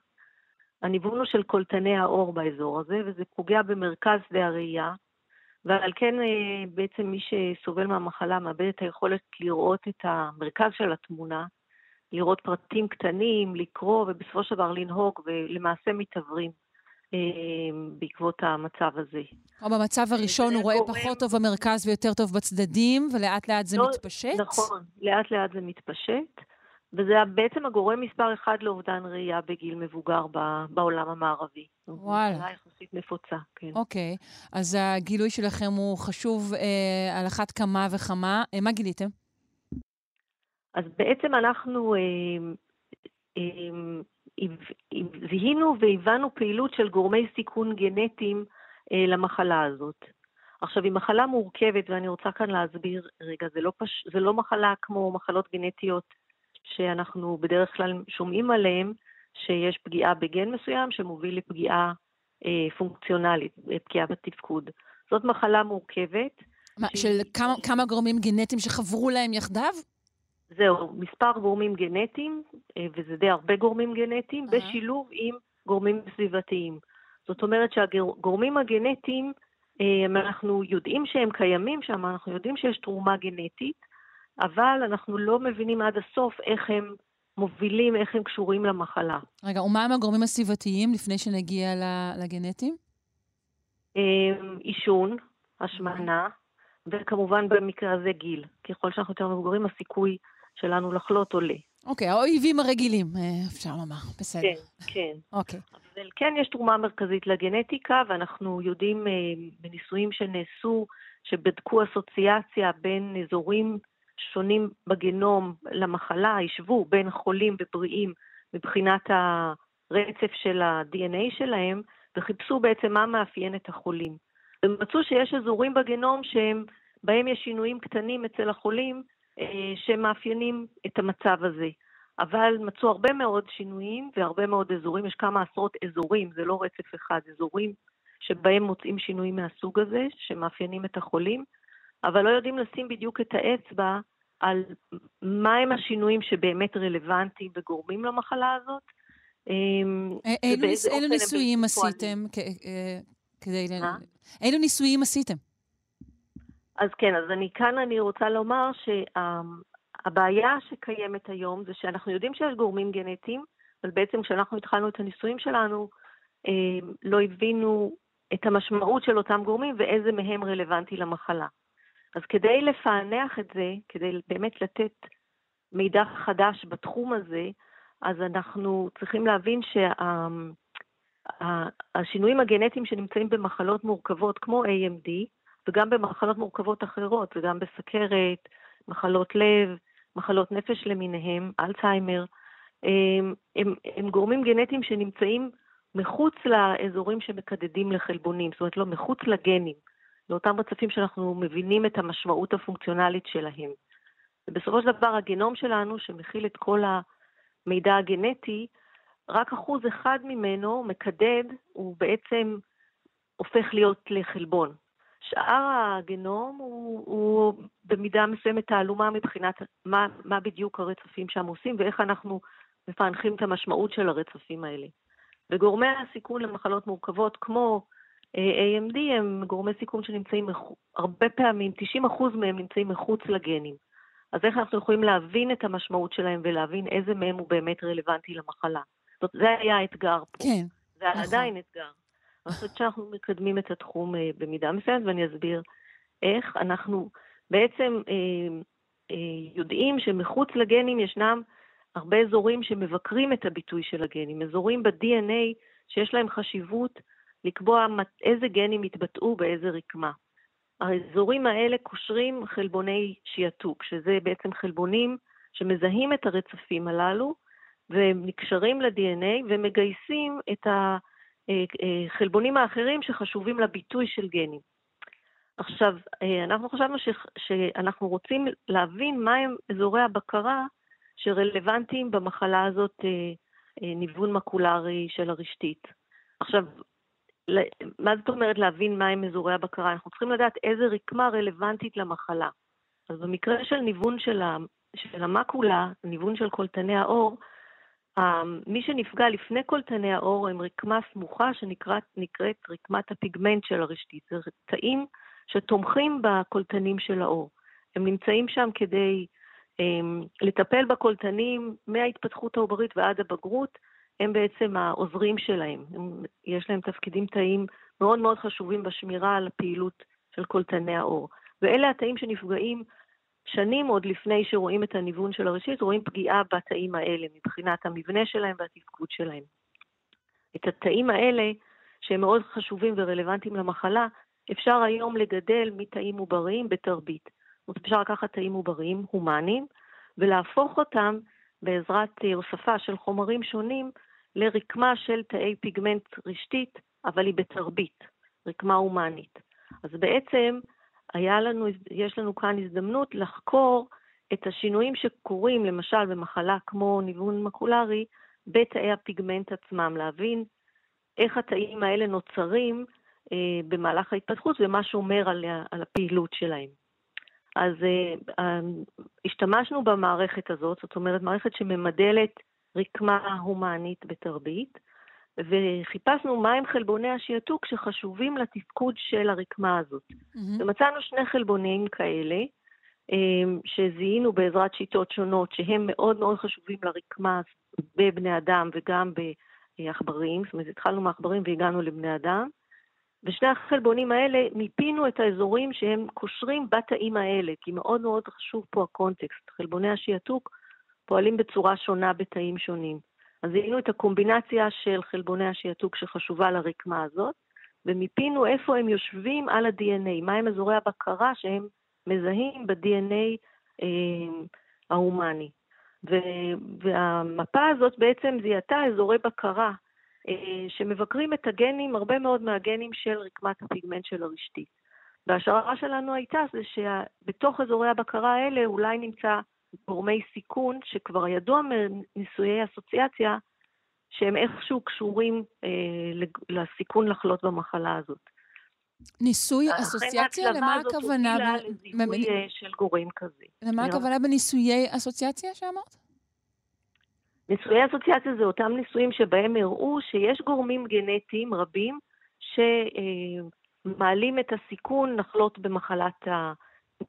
הניוון הוא של קולטני האור באזור הזה, וזה פוגע במרכז שדה הראייה, ועל כן בעצם מי שסובל מהמחלה מאבד את היכולת לראות את המרכז של התמונה, לראות פרטים קטנים, לקרוא ובסופו של דבר לנהוג, ולמעשה מתעוורים אה, בעקבות המצב הזה. או במצב הראשון הוא רואה גורם... פחות טוב במרכז ויותר טוב בצדדים, ולאט לאט זה לא, מתפשט? נכון, לאט לאט זה מתפשט. וזה בעצם הגורם מספר אחד לאובדן ראייה בגיל מבוגר בעולם המערבי. וואלה. זו יחסית נפוצה, כן. אוקיי, אז הגילוי שלכם הוא חשוב אה, על אחת כמה וכמה. אה, מה גיליתם? אז בעצם אנחנו אה, אה, זיהינו והבנו פעילות של גורמי סיכון גנטיים אה, למחלה הזאת. עכשיו, היא מחלה מורכבת, ואני רוצה כאן להסביר, רגע, זה לא, פש... זה לא מחלה כמו מחלות גנטיות שאנחנו בדרך כלל שומעים עליהן, שיש פגיעה בגן מסוים שמוביל לפגיעה אה, פונקציונלית, פגיעה בתפקוד. זאת מחלה מורכבת. מה, של כמה, כמה גורמים גנטיים שחברו להם יחדיו? זהו, מספר גורמים גנטיים, אה, וזה די הרבה גורמים גנטיים, uh-huh. בשילוב עם גורמים סביבתיים. זאת אומרת שהגורמים הגנטיים, אה, אנחנו יודעים שהם קיימים שם, אנחנו יודעים שיש תרומה גנטית, אבל אנחנו לא מבינים עד הסוף איך הם מובילים, איך הם קשורים למחלה. רגע, ומה הם הגורמים הסביבתיים לפני שנגיע לגנטיים? אה, עישון, השמנה, וכמובן במקרה הזה גיל. ככל שאנחנו יותר מבוגרים, הסיכוי שלנו לחלות עולה. אוקיי, האויבים הרגילים, אה, אפשר לומר, בסדר. כן, כן. אוקיי. אבל כן יש תרומה מרכזית לגנטיקה, ואנחנו יודעים אה, בניסויים שנעשו, שבדקו אסוציאציה בין אזורים שונים בגנום למחלה, השוו בין חולים ובריאים מבחינת הרצף של ה-DNA שלהם, וחיפשו בעצם מה מאפיין את החולים. ומצאו שיש אזורים בגנום שהם, בהם יש שינויים קטנים אצל החולים, אה, שמאפיינים את המצב הזה. אבל מצאו הרבה מאוד שינויים והרבה מאוד אזורים, יש כמה עשרות אזורים, זה לא רצף אחד, אזורים שבהם מוצאים שינויים מהסוג הזה, שמאפיינים את החולים, אבל לא יודעים לשים בדיוק את האצבע על מהם השינויים שבאמת רלוונטיים וגורמים למחלה הזאת. אמ, אילו ניסויים עשיתם כדי... אילו ניסויים עשיתם? אז כן, אז אני כאן אני רוצה לומר שהבעיה שקיימת היום זה שאנחנו יודעים שיש גורמים גנטיים, אבל בעצם כשאנחנו התחלנו את הניסויים שלנו, אה, לא הבינו את המשמעות של אותם גורמים ואיזה מהם רלוונטי למחלה. אז כדי לפענח את זה, כדי באמת לתת מידע חדש בתחום הזה, אז אנחנו צריכים להבין שהשינויים הגנטיים שנמצאים במחלות מורכבות כמו AMD, וגם במחלות מורכבות אחרות, וגם בסכרת, מחלות לב, מחלות נפש למיניהם, אלצהיימר, הם, הם, הם גורמים גנטיים שנמצאים מחוץ לאזורים שמקדדים לחלבונים, זאת אומרת לא מחוץ לגנים, לאותם רצפים שאנחנו מבינים את המשמעות הפונקציונלית שלהם. ובסופו של דבר הגנום שלנו, שמכיל את כל המידע הגנטי, רק אחוז אחד ממנו מקדד, הוא בעצם הופך להיות לחלבון. שאר הגנום הוא, הוא במידה מסוימת תעלומה מבחינת מה, מה בדיוק הרצפים שם עושים ואיך אנחנו מפענחים את המשמעות של הרצפים האלה. וגורמי הסיכון למחלות מורכבות כמו אה, AMD הם גורמי סיכון שנמצאים הרבה פעמים, 90% מהם נמצאים מחוץ לגנים. אז איך אנחנו יכולים להבין את המשמעות שלהם ולהבין איזה מהם הוא באמת רלוונטי למחלה? זאת, זה היה האתגר פה. כן. זה נכון. עדיין אתגר. אני חושבת שאנחנו מקדמים את התחום אה, במידה מסוימת, ואני אסביר איך. אנחנו בעצם אה, אה, יודעים שמחוץ לגנים ישנם הרבה אזורים שמבקרים את הביטוי של הגנים, אזורים ב-DNA שיש להם חשיבות לקבוע איזה גנים יתבטאו באיזה רקמה. האזורים האלה קושרים חלבוני שיעתוק, שזה בעצם חלבונים שמזהים את הרצפים הללו, והם נקשרים ל-DNA ומגייסים את החלבונים האחרים שחשובים לביטוי של גנים. עכשיו, אנחנו חשבנו ש... שאנחנו רוצים להבין מהם אזורי הבקרה שרלוונטיים במחלה הזאת ניוון מקולרי של הרשתית. עכשיו, מה זאת אומרת להבין מהם אזורי הבקרה? אנחנו צריכים לדעת איזה רקמה רלוונטית למחלה. אז במקרה של ניוון של המקולה, ניוון של קולטני העור, מי שנפגע לפני קולטני העור הם רקמה סמוכה שנקראת רקמת הפיגמנט של הרשתית. זה תאים שתומכים בקולטנים של העור. הם נמצאים שם כדי הם, לטפל בקולטנים מההתפתחות העוברית ועד הבגרות, הם בעצם העוזרים שלהם. הם, יש להם תפקידים תאים מאוד מאוד חשובים בשמירה על הפעילות של קולטני העור. ואלה התאים שנפגעים שנים עוד לפני שרואים את הניוון של הראשית, רואים פגיעה בתאים האלה מבחינת המבנה שלהם והתפקוד שלהם. את התאים האלה, שהם מאוד חשובים ורלוונטיים למחלה, אפשר היום לגדל מתאים עובריים בתרבית. זאת אומרת, אפשר לקחת תאים עובריים הומניים ולהפוך אותם בעזרת הוספה של חומרים שונים לרקמה של תאי פיגמנט רשתית, אבל היא בתרבית, רקמה הומנית. אז בעצם היה לנו, יש לנו כאן הזדמנות לחקור את השינויים שקורים, למשל במחלה כמו ניוון מקולרי, בתאי הפיגמנט עצמם, להבין איך התאים האלה נוצרים אה, במהלך ההתפתחות ומה שומר על, על הפעילות שלהם. אז אה, אה, השתמשנו במערכת הזאת, זאת אומרת מערכת שממדלת רקמה הומנית בתרבית, וחיפשנו מהם חלבוני השעתוק שחשובים לתפקוד של הרקמה הזאת. Mm-hmm. ומצאנו שני חלבונים כאלה, אה, שזיהינו בעזרת שיטות שונות, שהם מאוד מאוד חשובים לרקמה בבני אדם וגם בעכברים, זאת אומרת, התחלנו מעכברים והגענו לבני אדם. ושני החלבונים האלה, מיפינו את האזורים שהם קושרים בתאים האלה, כי מאוד מאוד חשוב פה הקונטקסט. חלבוני השעתוק פועלים בצורה שונה בתאים שונים. אז זיהינו את הקומבינציה של חלבוני השעתוק שחשובה לרקמה הזאת, ומיפינו איפה הם יושבים על ה-DNA, מהם אזורי הבקרה שהם מזהים ב-DNA אה, ההומני. והמפה הזאת בעצם זיהתה אזורי בקרה אה, שמבקרים את הגנים, הרבה מאוד מהגנים של רקמת הפיגמנט של הרשתית. וההשערה שלנו הייתה זה שבתוך אזורי הבקרה האלה אולי נמצא גורמי סיכון שכבר ידוע מניסויי אסוציאציה שהם איכשהו קשורים אה, לסיכון לחלות במחלה הזאת. ניסוי אסוציאציה? למה הכוונה? לכן ההצלבה הזאת הובילה לזיהוי אה, של גורם כזה. למה הכוונה בניסויי אסוציאציה שאמרת? ניסויי אסוציאציה זה אותם ניסויים שבהם הראו שיש גורמים גנטיים רבים שמעלים את הסיכון לחלות במחלת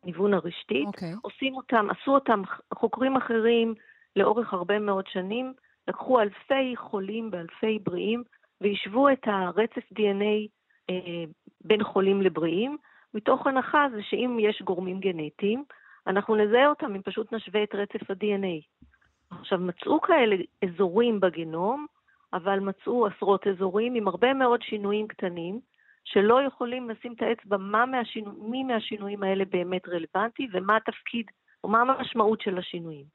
הניוון הרשתית. Okay. אוקיי. עושים אותם, עשו אותם חוקרים אחרים לאורך הרבה מאוד שנים, לקחו אלפי חולים באלפי בריאים והשוו את הרצף DNA אה, בין חולים לבריאים, מתוך הנחה זה שאם יש גורמים גנטיים, אנחנו נזהה אותם אם פשוט נשווה את רצף ה-DNA. עכשיו, מצאו כאלה אזורים בגנום, אבל מצאו עשרות אזורים עם הרבה מאוד שינויים קטנים, שלא יכולים לשים את האצבע מה מהשינו, מי מהשינויים האלה באמת רלוונטי ומה התפקיד או מה המשמעות של השינויים.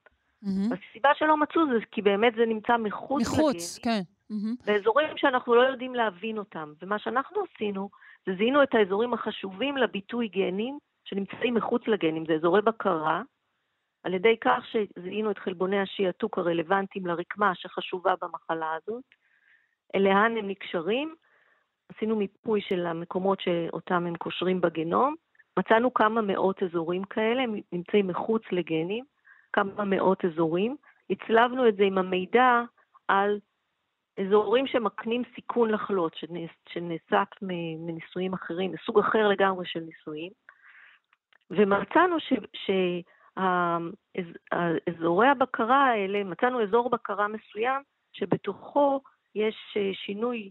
Mm-hmm. הסיבה שלא מצאו זה כי באמת זה נמצא מחוץ, מחוץ לגנים, כן. Mm-hmm. באזורים שאנחנו לא יודעים להבין אותם. ומה שאנחנו עשינו, זה זיהינו את האזורים החשובים לביטוי גנים שנמצאים מחוץ לגנים, זה אזורי בקרה, על ידי כך שזיהינו את חלבוני השיעתוק הרלוונטיים לרקמה שחשובה במחלה הזאת, לאן הם נקשרים, עשינו מיפוי של המקומות שאותם הם קושרים בגנום, מצאנו כמה מאות אזורים כאלה, הם נמצאים מחוץ לגנים, כמה מאות אזורים, הצלבנו את זה עם המידע על אזורים שמקנים סיכון לחלות, שנאסף מניסויים אחרים, מסוג אחר לגמרי של ניסויים, ומצאנו שאזורי הבקרה האלה, מצאנו אזור בקרה מסוים שבתוכו יש שינוי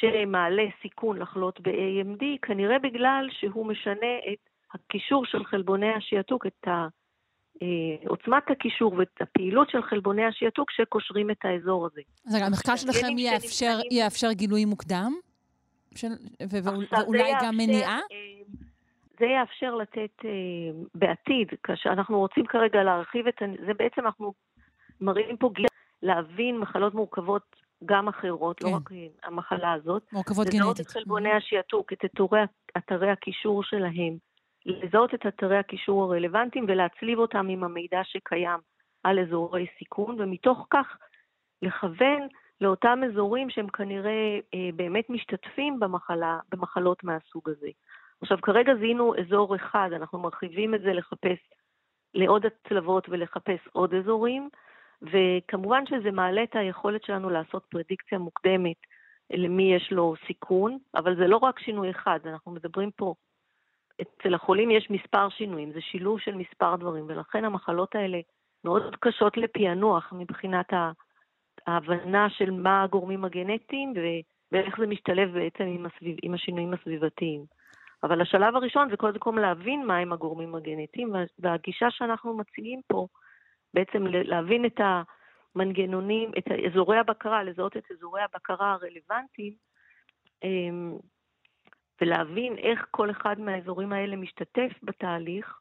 שמעלה סיכון לחלות ב-AMD, כנראה בגלל שהוא משנה את הקישור של חלבוני השיעתוק, את עוצמת הקישור ואת הפעילות של חלבוני השיעתוק שקושרים את האזור הזה. אז רגע, המחקר שלכם יאפשר, יאפשר גילוי מוקדם? של, ואולי גם מניעה? אה, זה יאפשר לתת uh, בעתיד, כאשר אנחנו רוצים כרגע להרחיב את, זה בעצם אנחנו מראים פה גיל להבין מחלות מורכבות גם אחרות, לא כן. לא רק המחלה הזאת. מורכבות גנטית. לזהות את חלבוני השיעתוק, את אתרי, אתרי הקישור שלהם, לזהות את אתרי הקישור הרלוונטיים ולהצליב אותם עם המידע שקיים על אזורי סיכון, ומתוך כך לכוון לאותם אזורים שהם כנראה אה, באמת משתתפים במחלה, במחלות מהסוג הזה. עכשיו, כרגע זיהינו אזור אחד, אנחנו מרחיבים את זה לחפש לעוד הצלבות ולחפש עוד אזורים, וכמובן שזה מעלה את היכולת שלנו לעשות פרדיקציה מוקדמת למי יש לו סיכון, אבל זה לא רק שינוי אחד, אנחנו מדברים פה, אצל החולים יש מספר שינויים, זה שילוב של מספר דברים, ולכן המחלות האלה מאוד קשות לפענוח מבחינת ההבנה של מה הגורמים הגנטיים ואיך זה משתלב בעצם עם, הסביב, עם השינויים הסביבתיים. אבל השלב הראשון זה קודם כל להבין מהם הגורמים הגנטיים, והגישה שאנחנו מציעים פה בעצם להבין את המנגנונים, את אזורי הבקרה, לזהות את אזורי הבקרה הרלוונטיים, אמ, ולהבין איך כל אחד מהאזורים האלה משתתף בתהליך,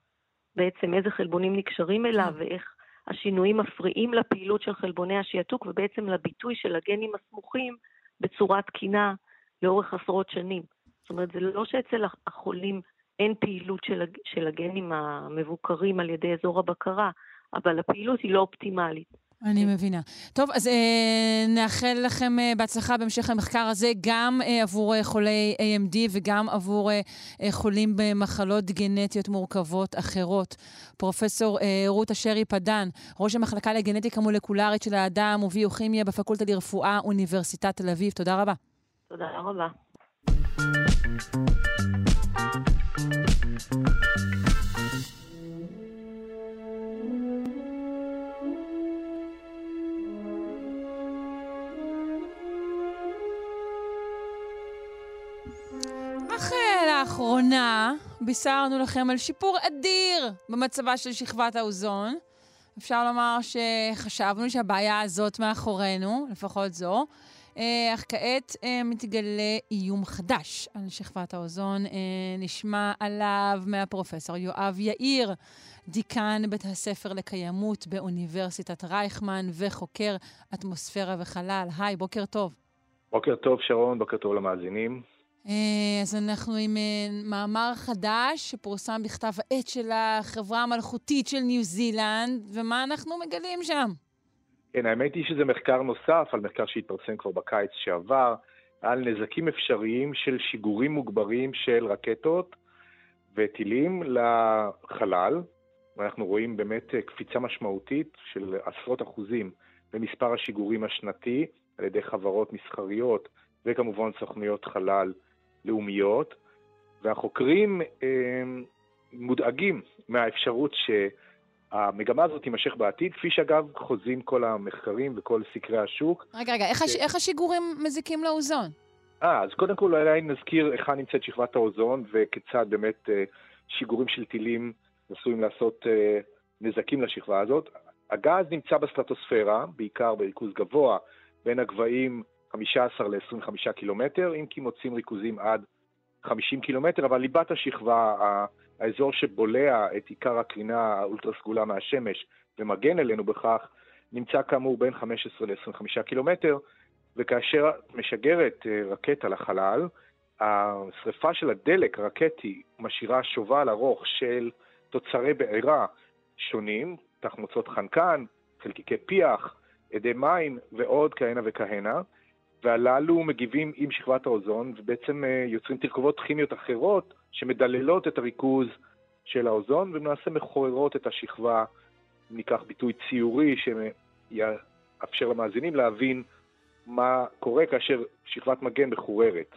בעצם איזה חלבונים נקשרים אליו כן. ואיך השינויים מפריעים לפעילות של חלבוני השיעתוק ובעצם לביטוי של הגנים הסמוכים בצורה תקינה לאורך עשרות שנים. זאת אומרת, זה לא שאצל החולים אין פעילות של הגנים המבוקרים על ידי אזור הבקרה, אבל הפעילות היא לא אופטימלית. אני מבינה. טוב, אז אה, נאחל לכם אה, בהצלחה בהמשך המחקר הזה, גם אה, עבור אה, חולי AMD וגם עבור אה, אה, חולים במחלות גנטיות מורכבות אחרות. פרופסור אה, רות אשרי פדן, ראש המחלקה לגנטיקה מולקולרית של האדם וביוכימיה בפקולטה לרפואה, אוניברסיטת תל אביב. תודה רבה. תודה רבה. לאחרונה בישרנו לכם על שיפור אדיר במצבה של שכבת האוזון. אפשר לומר שחשבנו שהבעיה הזאת מאחורינו, לפחות זו. אה, אך כעת אה, מתגלה איום חדש על שכבת האוזון. נשמע עליו מהפרופסור יואב יאיר, דיקן בית הספר לקיימות באוניברסיטת רייכמן וחוקר אטמוספירה וחלל. היי, בוקר טוב. בוקר טוב, שרון, בוקר טוב למאזינים. אה, אז אנחנו עם אה, מאמר חדש שפורסם בכתב העת של החברה המלכותית של ניו זילנד, ומה אנחנו מגלים שם? כן, האמת היא שזה מחקר נוסף על מחקר שהתפרסם כבר בקיץ שעבר, על נזקים אפשריים של שיגורים מוגברים של רקטות וטילים לחלל. ואנחנו רואים באמת אה, קפיצה משמעותית של עשרות אחוזים במספר השיגורים השנתי על ידי חברות מסחריות וכמובן סוכנויות חלל לאומיות, והחוקרים אה, מודאגים מהאפשרות שהמגמה הזאת תימשך בעתיד, כפי שאגב חוזים כל המחקרים וכל סקרי השוק. רגע, רגע, איך, הש... איך השיגורים מזיקים לאוזון? אה, אז קודם כל אולי נזכיר היכן נמצאת שכבת האוזון וכיצד באמת אה, שיגורים של טילים עשויים לעשות אה, נזקים לשכבה הזאת. הגז נמצא בסטטוספירה, בעיקר בריכוז גבוה, בין הגבהים 15 ל-25 קילומטר, אם כי מוצאים ריכוזים עד 50 קילומטר, אבל ליבת השכבה, האזור שבולע את עיקר הקרינה האולטרה סגולה מהשמש ומגן אלינו בכך, נמצא כאמור בין 15 ל-25 קילומטר, וכאשר משגרת אה, רקטה לחלל, השרפה של הדלק הרקטי משאירה שובל ארוך של תוצרי בעירה שונים, תחמוצות חנקן, חלקיקי פיח, אדי מים ועוד כהנה וכהנה, והללו מגיבים עם שכבת האוזון ובעצם אה, יוצרים תרכובות כימיות אחרות שמדללות את הריכוז של האוזון ולמעשה מחוררות את השכבה, אם ניקח ביטוי ציורי שיאפשר למאזינים להבין מה קורה כאשר שכבת מגן מחוררת.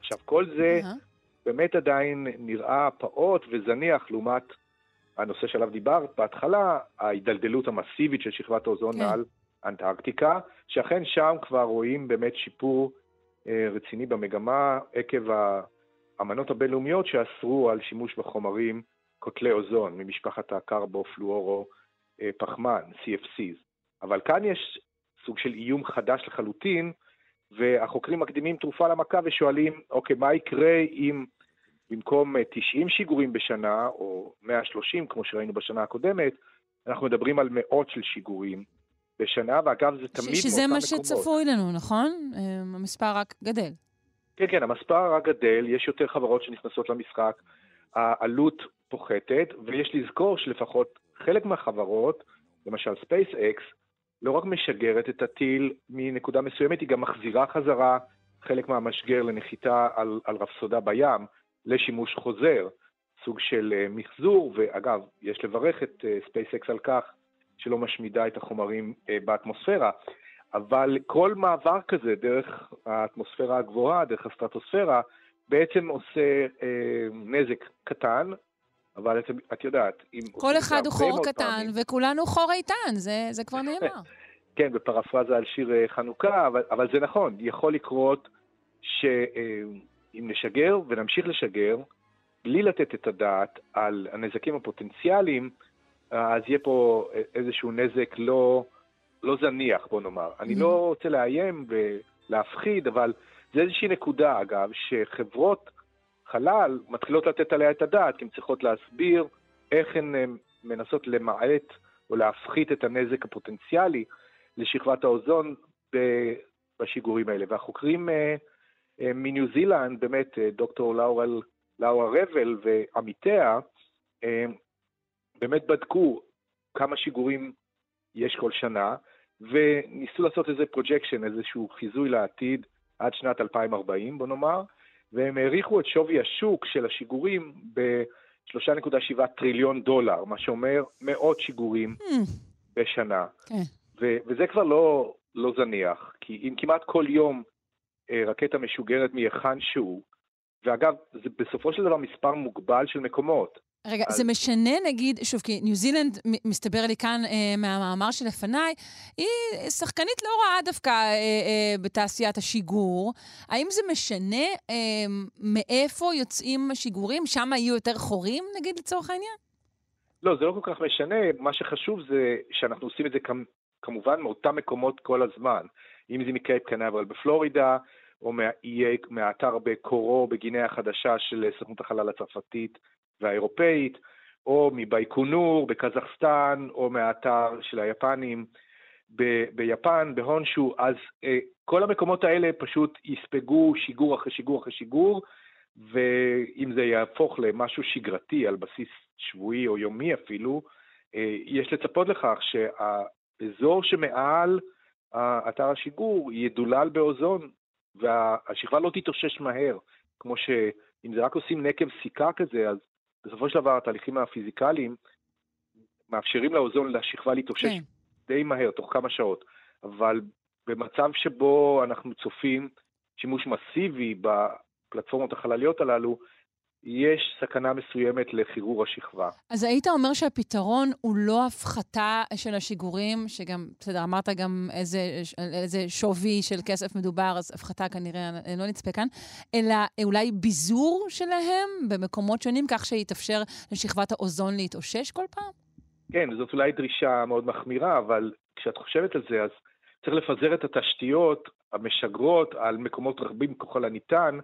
עכשיו, כל זה uh-huh. באמת עדיין נראה פעוט וזניח לעומת הנושא שעליו דיברת בהתחלה, ההידלדלות המסיבית של שכבת האוזון כן. מעל אנטארקטיקה, שאכן שם כבר רואים באמת שיפור אה, רציני במגמה עקב האמנות הבינלאומיות שאסרו על שימוש בחומרים קוטלי אוזון ממשפחת הקרבו-פלואורו אה, פחמן, CFCs. אבל כאן יש סוג של איום חדש לחלוטין, והחוקרים מקדימים תרופה למכה ושואלים, אוקיי, מה יקרה אם במקום 90 שיגורים בשנה, או 130 כמו שראינו בשנה הקודמת, אנחנו מדברים על מאות של שיגורים בשנה, ואגב, זה תמיד ש- שזה מה מקומות. שצפוי לנו, נכון? אמ, המספר רק גדל. כן, כן, המספר רק גדל, יש יותר חברות שנכנסות למשחק, העלות פוחתת, ויש לזכור שלפחות חלק מהחברות, למשל SpaceX, לא רק משגרת את הטיל מנקודה מסוימת, היא גם מחזירה חזרה חלק מהמשגר לנחיתה על, על רפסודה בים לשימוש חוזר, סוג של uh, מחזור, ואגב, יש לברך את uh, SpaceX על כך שלא משמידה את החומרים uh, באטמוספירה, אבל כל מעבר כזה דרך האטמוספירה הגבוהה, דרך הסטרטוספירה, בעצם עושה uh, נזק קטן, אבל את, את יודעת, אם... כל אחד הוא חור קטן, פעמים, וכולנו חור איתן, זה, זה כבר נאמר. כן, בפרפרזה על שיר אה, חנוכה, אבל, אבל זה נכון, יכול לקרות שאם נשגר ונמשיך לשגר, בלי לתת את הדעת על הנזקים הפוטנציאליים, אז יהיה פה איזשהו נזק לא, לא זניח, בוא נאמר. אני לא mm-hmm. רוצה לאיים ולהפחיד, אבל זה איזושהי נקודה, אגב, שחברות חלל מתחילות לתת עליה את הדעת, כי הן צריכות להסביר איך הן אה, מנסות למעט או להפחית את הנזק הפוטנציאלי לשכבת האוזון בשיגורים האלה. והחוקרים אה, אה, מניו זילנד, באמת דוקטור לאורל, לאורה רבל ועמיתיה, באמת בדקו כמה שיגורים יש כל שנה, וניסו לעשות איזה projection, איזשהו חיזוי לעתיד עד שנת 2040, בוא נאמר, והם העריכו את שווי השוק של השיגורים ב-3.7 טריליון דולר, מה שאומר מאות שיגורים אממ. בשנה. Okay. כן. ו- וזה כבר לא, לא זניח, כי אם כמעט כל יום אה, רקטה משוגרת מהיכן שהוא, ואגב, זה בסופו של דבר מספר מוגבל של מקומות. רגע, אז... זה משנה, נגיד, שוב, כי ניו זילנד, מסתבר לי כאן אה, מהמאמר שלפניי, היא שחקנית לא רעה דווקא אה, אה, בתעשיית השיגור. האם זה משנה אה, מאיפה יוצאים השיגורים? שם יהיו יותר חורים, נגיד, לצורך העניין? לא, זה לא כל כך משנה. מה שחשוב זה שאנחנו עושים את זה כמובן מאותם מקומות כל הזמן. אם זה מקייפ קנברל בפלורידה, או מהאיי, מהאתר בקורו בגינאה החדשה של סוכנות החלל הצרפתית והאירופאית, או מבייקונור בקזחסטן, או מהאתר של היפנים ב- ביפן, בהונשו, אז אה, כל המקומות האלה פשוט יספגו שיגור אחרי שיגור אחרי שיגור, ואם זה יהפוך למשהו שגרתי על בסיס שבועי או יומי אפילו, אה, יש לצפות לכך שהאזור שמעל אתר השיגור ידולל באוזון, והשכבה לא תתאושש מהר, כמו שאם זה רק עושים נקב סיכה כזה, אז בסופו של דבר התהליכים הפיזיקליים מאפשרים לאוזון לשכבה להתאושש כן. די מהר, תוך כמה שעות. אבל במצב שבו אנחנו צופים שימוש מסיבי בפלטפורמות החלליות הללו, יש סכנה מסוימת לחירור השכבה. אז היית אומר שהפתרון הוא לא הפחתה של השיגורים, שגם, בסדר, אמרת גם איזה, איזה שווי של כסף מדובר, אז הפחתה כנראה לא נצפה כאן, אלא אולי ביזור שלהם במקומות שונים, כך שיתאפשר לשכבת האוזון להתאושש כל פעם? כן, זאת אולי דרישה מאוד מחמירה, אבל כשאת חושבת על זה, אז צריך לפזר את התשתיות המשגרות על מקומות רבים ככל הניתן,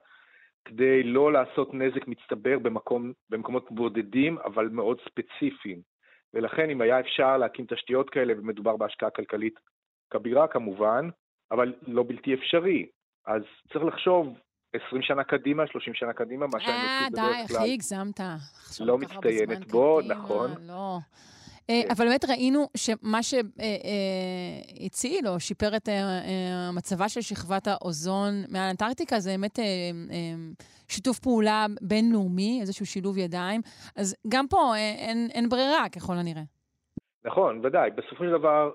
כדי לא לעשות נזק מצטבר במקום, במקומות בודדים, אבל מאוד ספציפיים. ולכן אם היה אפשר להקים תשתיות כאלה, ומדובר בהשקעה כלכלית כבירה כמובן, אבל לא בלתי אפשרי. אז צריך לחשוב 20 שנה קדימה, 30 שנה קדימה, מה שאני עושה בדרך כלל. אה, די, הכי הגזמת. לא מצטיינת בו, נכון. לא. אה, אבל באמת ראינו שמה שהציל או שיפר את מצבה של שכבת האוזון מעל אנטארקטיקה זה באמת שיתוף פעולה בינלאומי, איזשהו שילוב ידיים. אז גם פה אין, אין ברירה, ככל הנראה. נכון, ודאי. בסופו של דבר,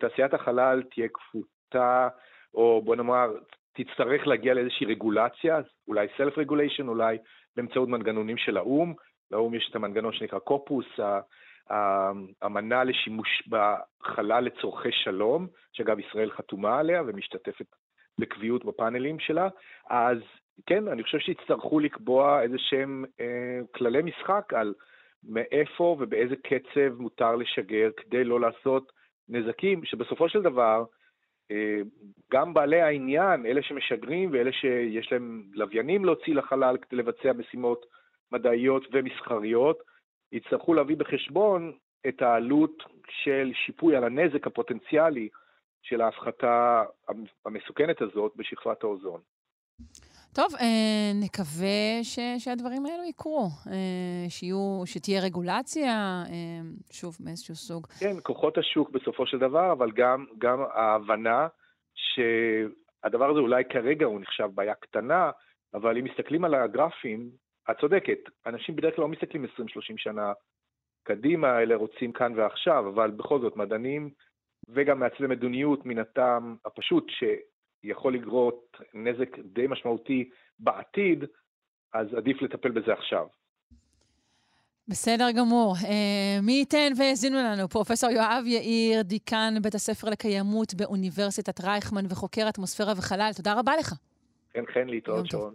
תעשיית החלל תהיה כפותה, או בוא נאמר, תצטרך להגיע לאיזושהי רגולציה, אולי self-regulation, אולי באמצעות מנגנונים של האו"ם. לאו"ם יש את המנגנון שנקרא קופוס, האמנה לשימוש בחלל לצורכי שלום, שאגב ישראל חתומה עליה ומשתתפת בקביעות בפאנלים שלה, אז כן, אני חושב שיצטרכו לקבוע איזה שהם אה, כללי משחק על מאיפה ובאיזה קצב מותר לשגר כדי לא לעשות נזקים, שבסופו של דבר, אה, גם בעלי העניין, אלה שמשגרים ואלה שיש להם לוויינים להוציא לחלל כדי לבצע משימות מדעיות ומסחריות, יצטרכו להביא בחשבון את העלות של שיפוי על הנזק הפוטנציאלי של ההפחתה המסוכנת הזאת בשכבת האוזון. טוב, אה, נקווה ש, שהדברים האלו יקרו, אה, שיהיו, שתהיה רגולציה, אה, שוב, מאיזשהו סוג. כן, כוחות השוק בסופו של דבר, אבל גם, גם ההבנה שהדבר הזה אולי כרגע הוא נחשב בעיה קטנה, אבל אם מסתכלים על הגרפים, את צודקת, אנשים בדרך כלל לא מסתכלים 20-30 שנה קדימה, אלה רוצים כאן ועכשיו, אבל בכל זאת, מדענים וגם מעצבי מדיניות מן הטעם הפשוט שיכול לגרום נזק די משמעותי בעתיד, אז עדיף לטפל בזה עכשיו. בסדר גמור. אה, מי ייתן והאזינו לנו? פרופ' יואב יאיר, דיקן בית הספר לקיימות באוניברסיטת רייכמן וחוקר אטמוספירה וחלל, תודה רבה לך. חן חן להתראות, שרון.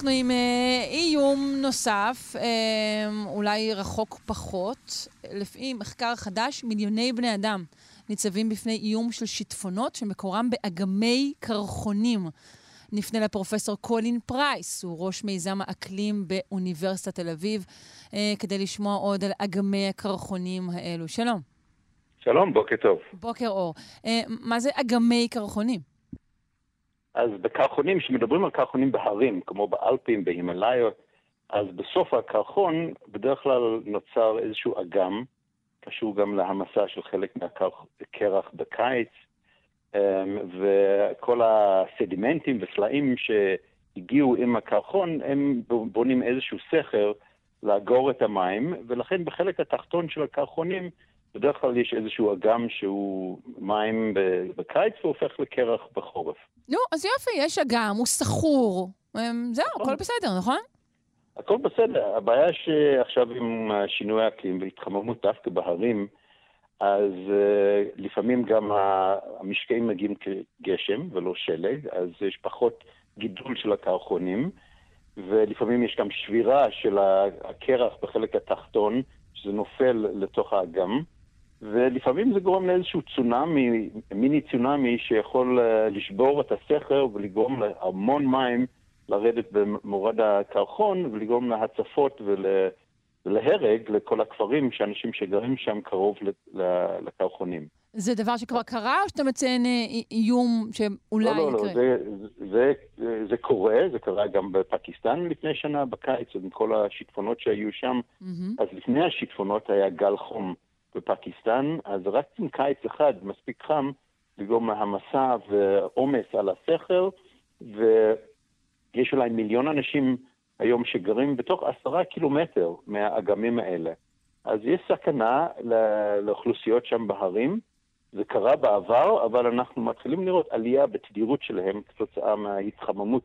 אנחנו עם אה, איום נוסף, אה, אולי רחוק פחות. לפי מחקר חדש, מיליוני בני אדם ניצבים בפני איום של שיטפונות שמקורם באגמי קרחונים. נפנה לפרופסור קולין פרייס, הוא ראש מיזם האקלים באוניברסיטת תל אביב, אה, כדי לשמוע עוד על אגמי הקרחונים האלו. שלום. שלום, בוקר טוב. בוקר אור. אה, מה זה אגמי קרחונים? אז בקרחונים, כשמדברים על קרחונים בהרים, כמו באלפים, בהימאליות, אז בסוף הקרחון בדרך כלל נוצר איזשהו אגם, קשור גם להמסה של חלק מהקרח בקיץ, אמ, וכל הסדימנטים וסלעים שהגיעו עם הקרחון, הם בונים איזשהו סכר לאגור את המים, ולכן בחלק התחתון של הקרחונים בדרך כלל יש איזשהו אגם שהוא מים בקיץ והופך לקרח בחורף. נו, אז יופי, יש אגם, הוא סחור. אמ, זהו, נכון. הכל בסדר, נכון? הכל בסדר. הבעיה שעכשיו עם שינוי האקלים והתחממות דווקא בהרים, אז uh, לפעמים גם המשקעים מגיעים כגשם ולא שלג, אז יש פחות גידול של הקרחונים, ולפעמים יש גם שבירה של הקרח בחלק התחתון, שזה נופל לתוך האגם. ולפעמים זה גורם לאיזשהו צונאמי, מיני צונאמי שיכול אה, לשבור את הסכר ולגרום להמון מים לרדת במורד הקרחון ולגרום להצפות ול... להרג לכל הכפרים שאנשים שגרים שם קרוב לקרחונים. זה דבר שכבר קרה, או שאתה מציין אה, איום שאולי יקרה? לא, לא, לא, זה, זה, זה קורה, זה קרה גם בפקיסטן לפני שנה, בקיץ, עם כל השיטפונות שהיו שם. Mm-hmm. אז לפני השיטפונות היה גל חום בפקיסטן, אז רק עם קיץ אחד מספיק חם לגרום להמסה ועומס על הסכר, ויש אולי מיליון אנשים היום שגרים בתוך עשרה קילומטר מהאגמים האלה. אז יש סכנה לאוכלוסיות שם בהרים. זה קרה בעבר, אבל אנחנו מתחילים לראות עלייה בתדירות שלהם כתוצאה מההתחממות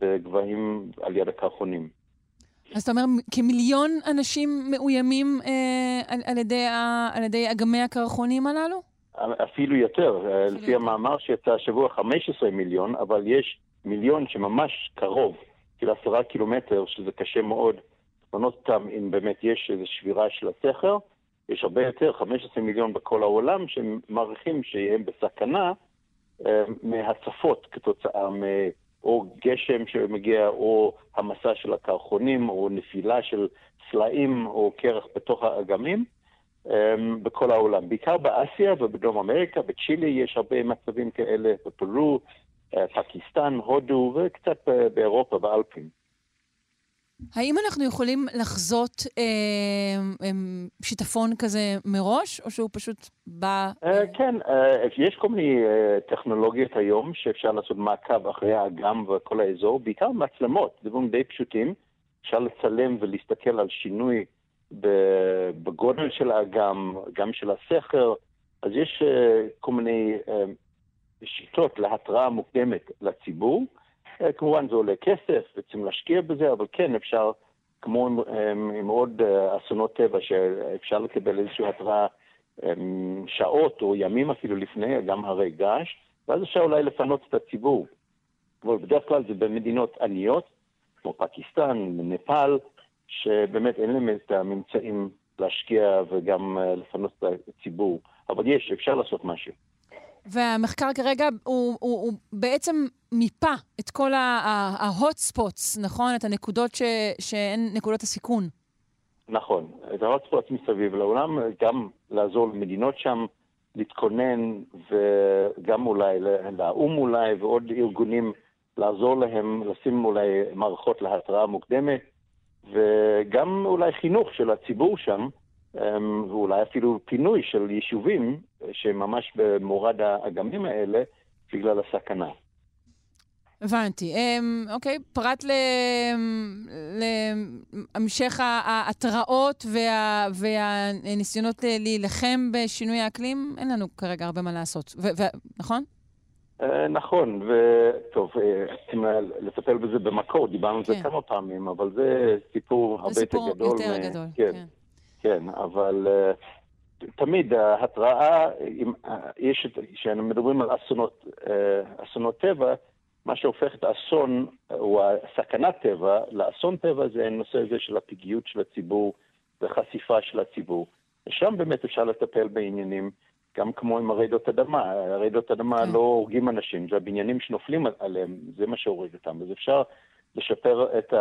בגבהים על יד הקרחונים. אז אתה אומר, כמיליון אנשים מאוימים אה, על, על, ידי ה, על ידי אגמי הקרחונים הללו? אפילו יותר. אפילו לפי יותר. המאמר שיצא השבוע 15 מיליון, אבל יש מיליון שממש קרוב, כאילו עשרה קילומטר, שזה קשה מאוד לפנות אותם אם באמת יש איזו שבירה של הסכר. יש הרבה יותר, 15 מיליון בכל העולם, שמעריכים שהם בסכנה אה, מהצפות כתוצאה מ... או גשם שמגיע, או המסע של הקרחונים, או נפילה של סלעים או קרח בתוך האגמים, um, בכל העולם. בעיקר באסיה ובדרום אמריקה, בצ'ילי יש הרבה מצבים כאלה, בפרו, פקיסטן, הודו וקצת באירופה, באלפים. האם אנחנו יכולים לחזות אה, שיטפון כזה מראש, או שהוא פשוט בא... אה, כן, אה, יש כל מיני אה, טכנולוגיות היום שאפשר לעשות מעקב אחרי האגם וכל האזור, בעיקר מצלמות, דברים די פשוטים. אפשר לצלם ולהסתכל על שינוי בגודל של האגם, גם של הסכר. אז יש אה, כל מיני אה, שיטות להתראה מוקדמת לציבור. אה, כמובן זה עולה כסף, וצריכים להשקיע בזה, אבל כן אפשר, כמו עם, עם עוד אסונות טבע, שאפשר לקבל איזושהי התראה שעות או ימים אפילו לפני, גם הרי געש, ואז אפשר אולי לפנות את הציבור. אבל בדרך כלל זה במדינות עניות, כמו פקיסטן, נפאל, שבאמת אין להם את הממצאים להשקיע וגם לפנות את הציבור. אבל יש, אפשר לעשות משהו. והמחקר כרגע הוא, הוא, הוא בעצם מיפה את כל ה-hot spots, נכון? את הנקודות ש, שהן נקודות הסיכון. נכון, את ה-hot spots מסביב לעולם, גם לעזור למדינות שם להתכונן, וגם אולי לאו"ם אולי, ועוד ארגונים לעזור להם, לשים אולי מערכות להתראה מוקדמת, וגם אולי חינוך של הציבור שם, ואולי אפילו פינוי של יישובים שממש במורד האגמים האלה בגלל הסכנה. הבנתי. אמ, אוקיי, פרט להמשך ההתראות וה, והניסיונות להילחם בשינוי האקלים, אין לנו כרגע הרבה מה לעשות, ו, ו, נכון? אה, נכון, וטוב, אה, לטפל בזה במקור, דיברנו על כן. זה כמה פעמים, אבל זה סיפור הרבה יותר גדול. זה סיפור יותר גדול, כן. כן. כן, אבל uh, תמיד ההתראה, uh, יש, כשאנחנו מדברים על אסונות, uh, אסונות טבע, מה שהופך את האסון, או הסכנת טבע, לאסון טבע זה הנושא הזה של הפגיעות של הציבור וחשיפה של הציבור. ושם באמת אפשר לטפל בעניינים, גם כמו עם הרעידות אדמה. הרעידות אדמה כן. לא הורגים אנשים, זה הבניינים שנופלים עליהם, זה מה שהורג אותם. אז אפשר לשפר את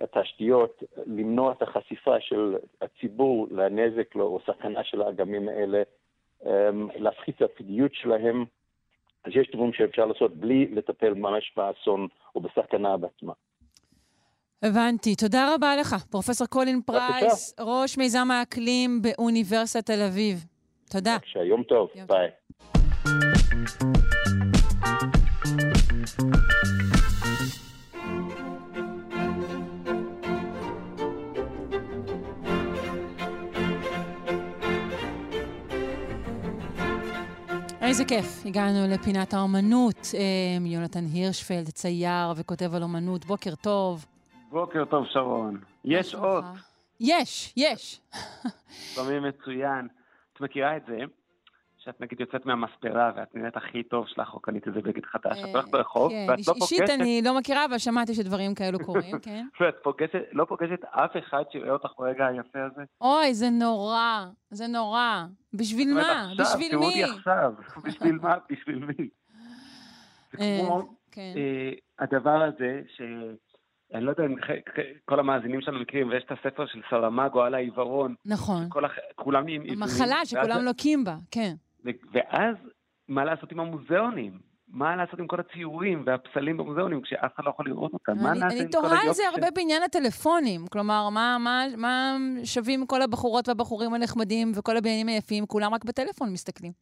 התשתיות, למנוע את החשיפה של הציבור לנזק או סכנה של האגמים האלה, אמ, להפחית את הפגיעות שלהם. אז יש דברים שאפשר לעשות בלי לטפל ממש באסון או בסכנה בעצמה. הבנתי. תודה רבה לך, פרופ' קולין פרייס, ראש מיזם האקלים באוניברסיטת תל אביב. תודה. בבקשה, יום טוב, יום ביי. איזה כיף, הגענו לפינת האומנות. אה, יונתן הירשפלד, צייר וכותב על אומנות. בוקר טוב. בוקר טוב, שרון. יש אות. יש, יש. שומעים מצוין. את מכירה את זה? שאת נגיד יוצאת מהמספרה ואת נראית הכי טוב שלך, או קנית איזה בגד חדש, את הולכת ברחוב, כן, ואת לא פוגשת... אישית אני לא מכירה, אבל שמעתי שדברים כאלו קורים, כן. ואת לא פוגשת אף אחד שיראה אותך ברגע היפה הזה? אוי, זה נורא, זה נורא. בשביל מה? בשביל מי? תראו אותי עכשיו, בשביל מה? בשביל מי? זה אה, כמו כן. אה, הדבר הזה, ש... אני לא יודע אם כל המאזינים שלנו מכירים, ויש את הספר של סלמגו על העיוורון. נכון. כולם עם עיוורים. המחלה שכולם לוקים בה, כן. ואז, מה לעשות עם המוזיאונים? מה לעשות עם כל הציורים והפסלים במוזיאונים כשאף אחד לא יכול לראות אותם? מה נעשה עם כל היופי? אני תוהה על זה הרבה בעניין הטלפונים. כלומר, מה, מה, מה שווים כל הבחורות והבחורים הנחמדים וכל הבניינים היפים? כולם רק בטלפון מסתכלים.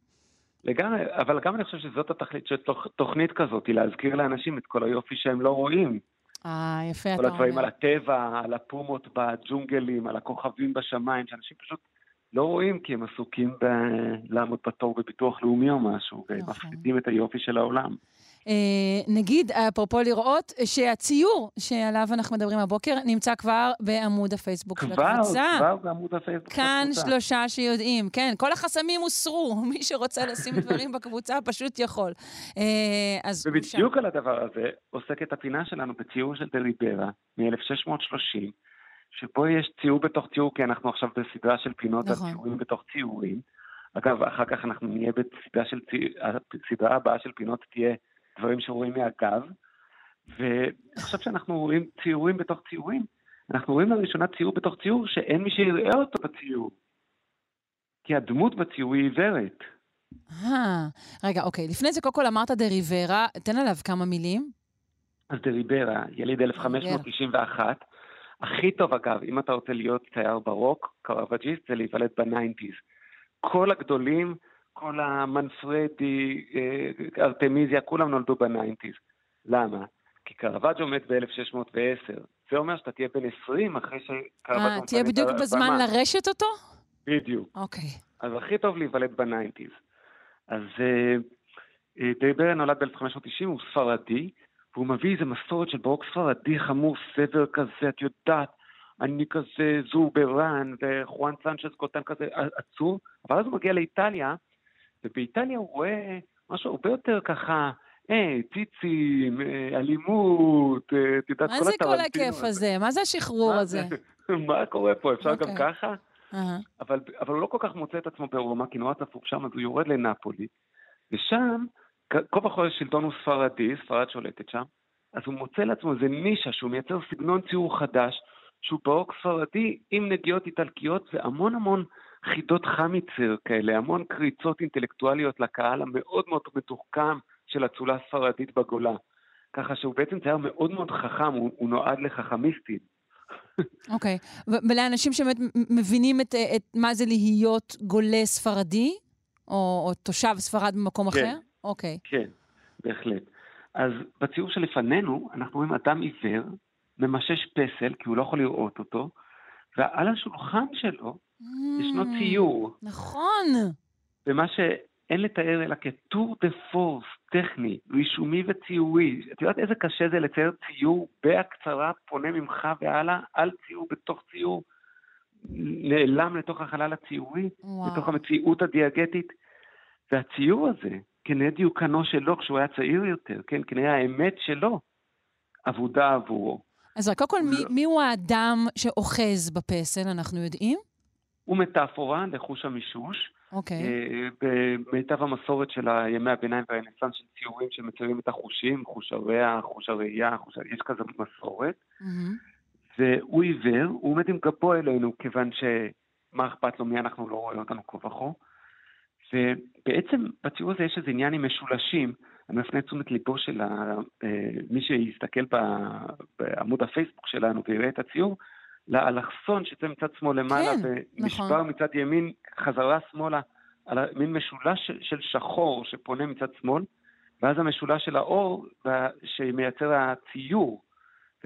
לגמרי, אבל גם אני חושב שזאת התכלית של תוכ, תוכנית כזאת, היא להזכיר לאנשים את כל היופי שהם לא רואים. אה, יפה אתה אומר. כל הדברים על הטבע, על הפומות בג'ונגלים, על הכוכבים בשמיים, שאנשים פשוט לא רואים כי הם עסוקים בלעמוד בתור בביטוח לאומי או משהו, והם נכון. מפחידים את היופי של העולם. אה, נגיד, אפרופו לראות, שהציור שעליו אנחנו מדברים הבוקר נמצא כבר בעמוד הפייסבוק של הקבוצה. כבר, כבר בעמוד הפייסבוק של הקבוצה. כאן שלושה שיודעים, כן, כל החסמים הוסרו, מי שרוצה לשים דברים בקבוצה פשוט יכול. אה, אז... ובדיוק על הדבר הזה עוסקת הפינה שלנו בציור של דליברה מ-1630. שבו יש ציור בתוך ציור, כי אנחנו עכשיו בסדרה של פינות נכון. על ציורים בתוך ציורים. אגב, אחר כך אנחנו נהיה בסדרה של ציור, הסדרה הבאה של פינות תהיה דברים שרואים מהגב. ועכשיו שאנחנו רואים ציורים בתוך ציורים, אנחנו רואים לראשונה ציור בתוך ציור שאין מי שיראה אותו בציור. כי הדמות בציור היא עיוורת. אה, רגע, אוקיי. לפני זה, קודם כל אמרת דה ריברה, תן עליו כמה מילים. אז דה ריברה, יליד 1591. הכי טוב, אגב, אם אתה רוצה להיות צייר בארוק, קרווג'יסט, זה להיוולד ב nineties. כל הגדולים, כל המנפרדי, אה, ארטמיזיה, כולם נולדו ב nineties. למה? כי קרווג'ו מת ב-1610. זה אומר שאתה תהיה בן 20 אחרי שקרווג'ו... אה, תהיה בדיוק בזמן לרשת אותו? בדיוק. אוקיי. אז הכי טוב להיוולד ב nineties. אז אה, אה, דה ריברה נולד ב-1590, הוא ספרדי, והוא מביא איזה מסורת של בארוק ספרדי חמור, סבר כזה, את יודעת, אני כזה זורברן, וחואן סנצ'ס קוטן כזה עצוב, אבל אז הוא מגיע לאיטליה, ובאיטליה הוא רואה משהו הרבה יותר ככה, היי, ציצים, אה, אלימות, את יודעת, כל מה זה כל הכיף הזה? מה זה השחרור הזה? מה קורה פה? אפשר גם אוקיי. ככה? אבל, אבל הוא לא כל כך מוצא את עצמו ברומא, כי נורא צפוף שם, אז הוא יורד לנפולי, ושם, כה וכה השלטון הוא ספרדי, ספרד שולטת שם, אז הוא מוצא לעצמו איזה נישה שהוא מייצר סגנון ציור חדש, שהוא ברוק ספרדי עם נגיעות איטלקיות והמון המון חידות חמיצר כאלה, המון קריצות אינטלקטואליות לקהל המאוד מאוד מתוחכם של אצולה ספרדית בגולה. ככה שהוא בעצם צייר מאוד מאוד חכם, הוא, הוא נועד לחכמיסטים. אוקיי, okay. ולאנשים שבאמת מבינים את, את מה זה להיות גולה ספרדי, או, או תושב ספרד במקום כן. אחר? אוקיי. Okay. כן, בהחלט. אז בציור שלפנינו, אנחנו רואים אדם עיוור, ממשש פסל, כי הוא לא יכול לראות אותו, ועל השולחן שלו mm, ישנו ציור. נכון. ומה שאין לתאר אלא כטור דה פורס טכני, רישומי וציורי. את יודעת איזה קשה זה לצייר ציור בהקצרה, פונה ממך והלאה, על ציור בתוך ציור, נעלם לתוך החלל הציורי, וואו. לתוך המציאות הדיאגטית. והציור הזה, כנראה דיוקנו שלו כשהוא היה צעיר יותר, כן, כנראה האמת שלו, אבודה עבורו. אז רק קודם כל, מי. מי הוא האדם שאוחז בפסל, אנחנו יודעים? הוא מטאפורה לחוש המישוש. אוקיי. Okay. אה, במיטב המסורת של ימי הביניים והרנסאנס של ציורים שמציירים את החושים, חוש הריח, חוש הראייה, חוש... יש כזה מסורת. Mm-hmm. והוא עיוור, הוא עומד עם גבו אלינו, כיוון שמה אכפת לו, מי אנחנו לא רואים אותנו כה וכה. ובעצם בציור הזה יש איזה עניין עם משולשים. אני מפנה את תשומת ליבו של אה, מי שיסתכל בעמוד הפייסבוק שלנו ויראה את הציור, לאלכסון שזה מצד שמאל למעלה, כן, ונשבר נכון. מצד ימין חזרה שמאלה, על מין משולש של שחור שפונה מצד שמאל, ואז המשולש של האור שמייצר הציור.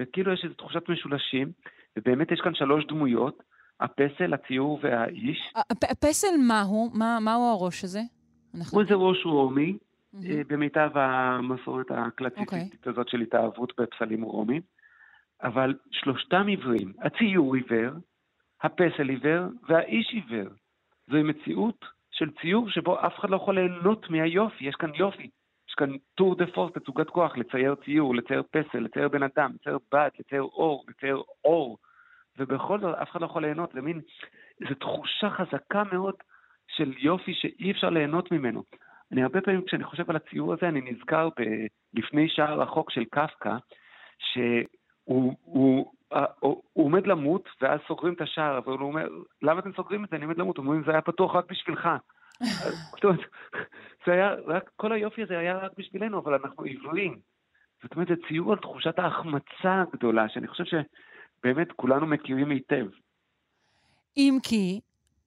וכאילו יש איזו תחושת משולשים, ובאמת יש כאן שלוש דמויות, הפסל, הציור והאיש. הפסל מהו? מה, מהו הראש הזה? הוא איזה ראש רומי, mm-hmm. במיטב המסורת הקלאסיסטית okay. אוקיי. הזאת של התאהבות בפסלים רומיים. אבל שלושתם עיוורים. הציור עיוור, הפסל עיוור והאיש עיוור. זוהי מציאות של ציור שבו אף אחד לא יכול ליהנות מהיופי, יש כאן יופי. יש כאן טור דה פורס, תצוגת כוח, לצייר ציור, לצייר פסל, לצייר בן אדם, לצייר בת, לצייר אור, לצייר אור. ובכל זאת אף אחד לא יכול ליהנות, זה מין, זו תחושה חזקה מאוד של יופי שאי אפשר ליהנות ממנו. אני הרבה פעמים כשאני חושב על הציור הזה, אני נזכר ב- לפני שער רחוק של קפקא, ש... הוא, הוא, הוא, עומד למות, ואז סוגרים את השער, אבל הוא אומר, למה אתם סוגרים את זה? אני עומד למות. הוא אומר, זה היה פתוח רק בשבילך. זאת אומרת, זה היה רק, כל היופי הזה היה רק בשבילנו, אבל אנחנו עיוורים. זאת אומרת, זה ציור על תחושת ההחמצה הגדולה, שאני חושב שבאמת כולנו מכירים היטב. אם כי,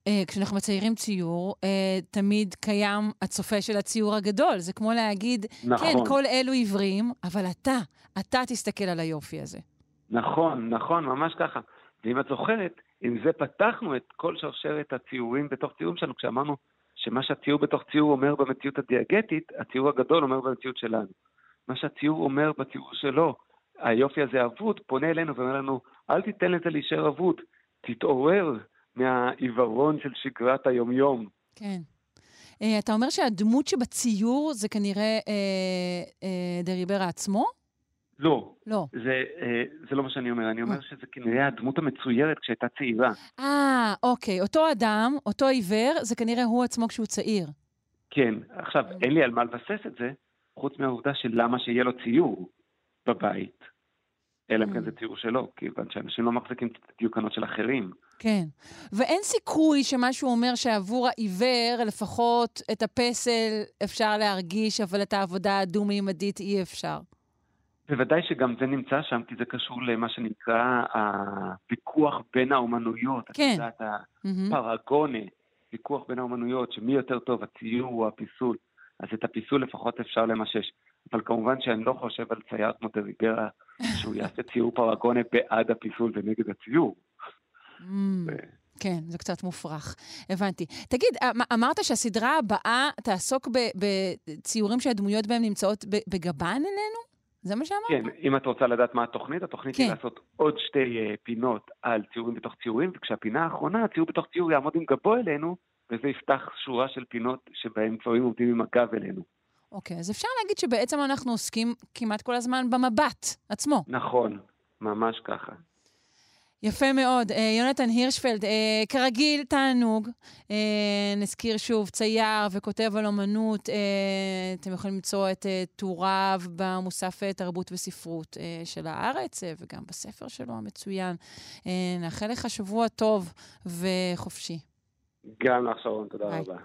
אה, כשאנחנו מציירים ציור, אה, תמיד קיים הצופה של הציור הגדול. זה כמו להגיד, נכון. כן, כל אלו עיוורים, אבל אתה, אתה תסתכל על היופי הזה. נכון, נכון, ממש ככה. ואם את זוכרת, עם זה פתחנו את כל שרשרת הציורים בתוך ציורים שלנו, כשאמרנו שמה שהציור בתוך ציור אומר במציאות הדיאגטית, הציור הגדול אומר במציאות שלנו. מה שהציור אומר בציור שלו, היופי הזה אבוד, פונה אלינו ואומר לנו, אל תיתן לזה להישאר אבוד, תתעורר מהעיוורון של שגרת היומיום. כן. Uh, אתה אומר שהדמות שבציור זה כנראה uh, uh, דריברה עצמו? לא. לא. זה, זה לא מה שאני אומר, אני אומר שזה כנראה הדמות המצוירת כשהייתה צעירה. אה, אוקיי. אותו אדם, אותו עיוור, זה כנראה הוא עצמו כשהוא צעיר. כן. עכשיו, אין לי על מה לבסס את זה, חוץ מהעובדה של למה שיהיה לו ציור בבית. אלא אם כן זה ציור שלו, כיוון שאנשים לא מחזיקים דיוקנות של אחרים. כן. ואין סיכוי שמשהו אומר שעבור העיוור, לפחות את הפסל אפשר להרגיש, אבל את העבודה הדו-מימדית אי אפשר. בוודאי שגם זה נמצא שם, כי זה קשור למה שנקרא הוויכוח בין האומנויות. כן. את יודעת, הפרגונה, ויכוח בין האומנויות, שמי יותר טוב, הציור או הפיסול. אז את הפיסול לפחות אפשר למשש. אבל כמובן שאני לא חושב על צייר כמו דריברה, שהוא יעשה ציור פרגונה בעד הפיסול ונגד הציור. Mm. כן, זה קצת מופרך. הבנתי. תגיד, אמ, אמרת שהסדרה הבאה תעסוק בציורים שהדמויות בהם נמצאות בגבן אלינו? זה מה שאמרת? כן, אם את רוצה לדעת מה התוכנית, התוכנית כן. היא לעשות עוד שתי uh, פינות על ציורים בתוך ציורים, וכשהפינה האחרונה, הציור בתוך ציור יעמוד עם גבו אלינו, וזה יפתח שורה של פינות שבהן דברים עומדים עם הגב אלינו. אוקיי, אז אפשר להגיד שבעצם אנחנו עוסקים כמעט כל הזמן במבט עצמו. נכון, ממש ככה. יפה מאוד. אה, יונתן הירשפלד, אה, כרגיל, תענוג. אה, נזכיר שוב, צייר וכותב על אומנות. אתם יכולים למצוא את טוריו במוסף תרבות וספרות של הארץ, וגם בספר שלו המצוין. נאחל לך שבוע טוב וחופשי. גם לך, שרון, תודה ביי. רבה.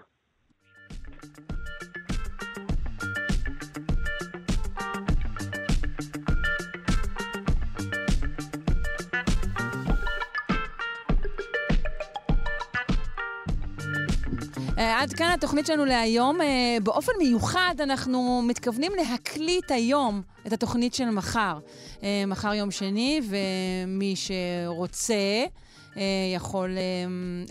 אה, עד כאן התוכנית שלנו להיום. אה, באופן מיוחד אנחנו מתכוונים להקליט היום את התוכנית של מחר. אה, מחר יום שני, ומי שרוצה... אה, יכול אה,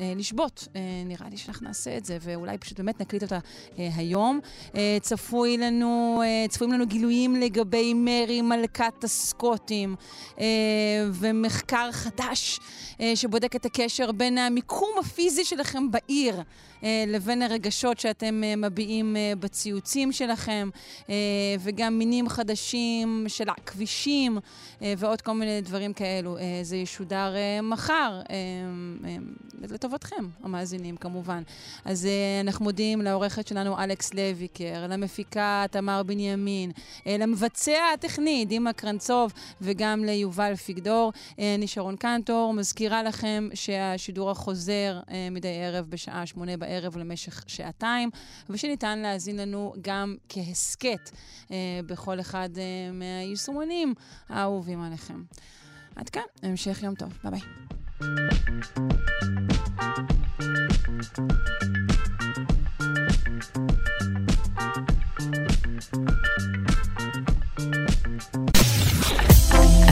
אה, לשבות. נראה לי שאנחנו נעשה את זה, ואולי פשוט באמת נקליט אותה היום. צפוי לנו, צפויים לנו גילויים לגבי מרי מלכת הסקוטים, ומחקר חדש שבודק את הקשר בין המיקום הפיזי שלכם בעיר. לבין הרגשות שאתם מביעים בציוצים שלכם, וגם מינים חדשים של הכבישים, ועוד כל מיני דברים כאלו. זה ישודר מחר. אה, אה, לטובתכם, המאזינים כמובן. אז אה, אנחנו מודים לעורכת שלנו אלכס לויקר, למפיקה תמר בנימין, למבצע הטכני דימה קרנצוב וגם ליובל פיגדור. אני שרון קנטור, מזכירה לכם שהשידור החוזר מדי ערב בשעה שמונה בערב למשך שעתיים, ושניתן להאזין לנו גם כהסכת בכל אחד מהיישומונים האהובים עליכם. עד כאן, המשך יום טוב. ביי ביי.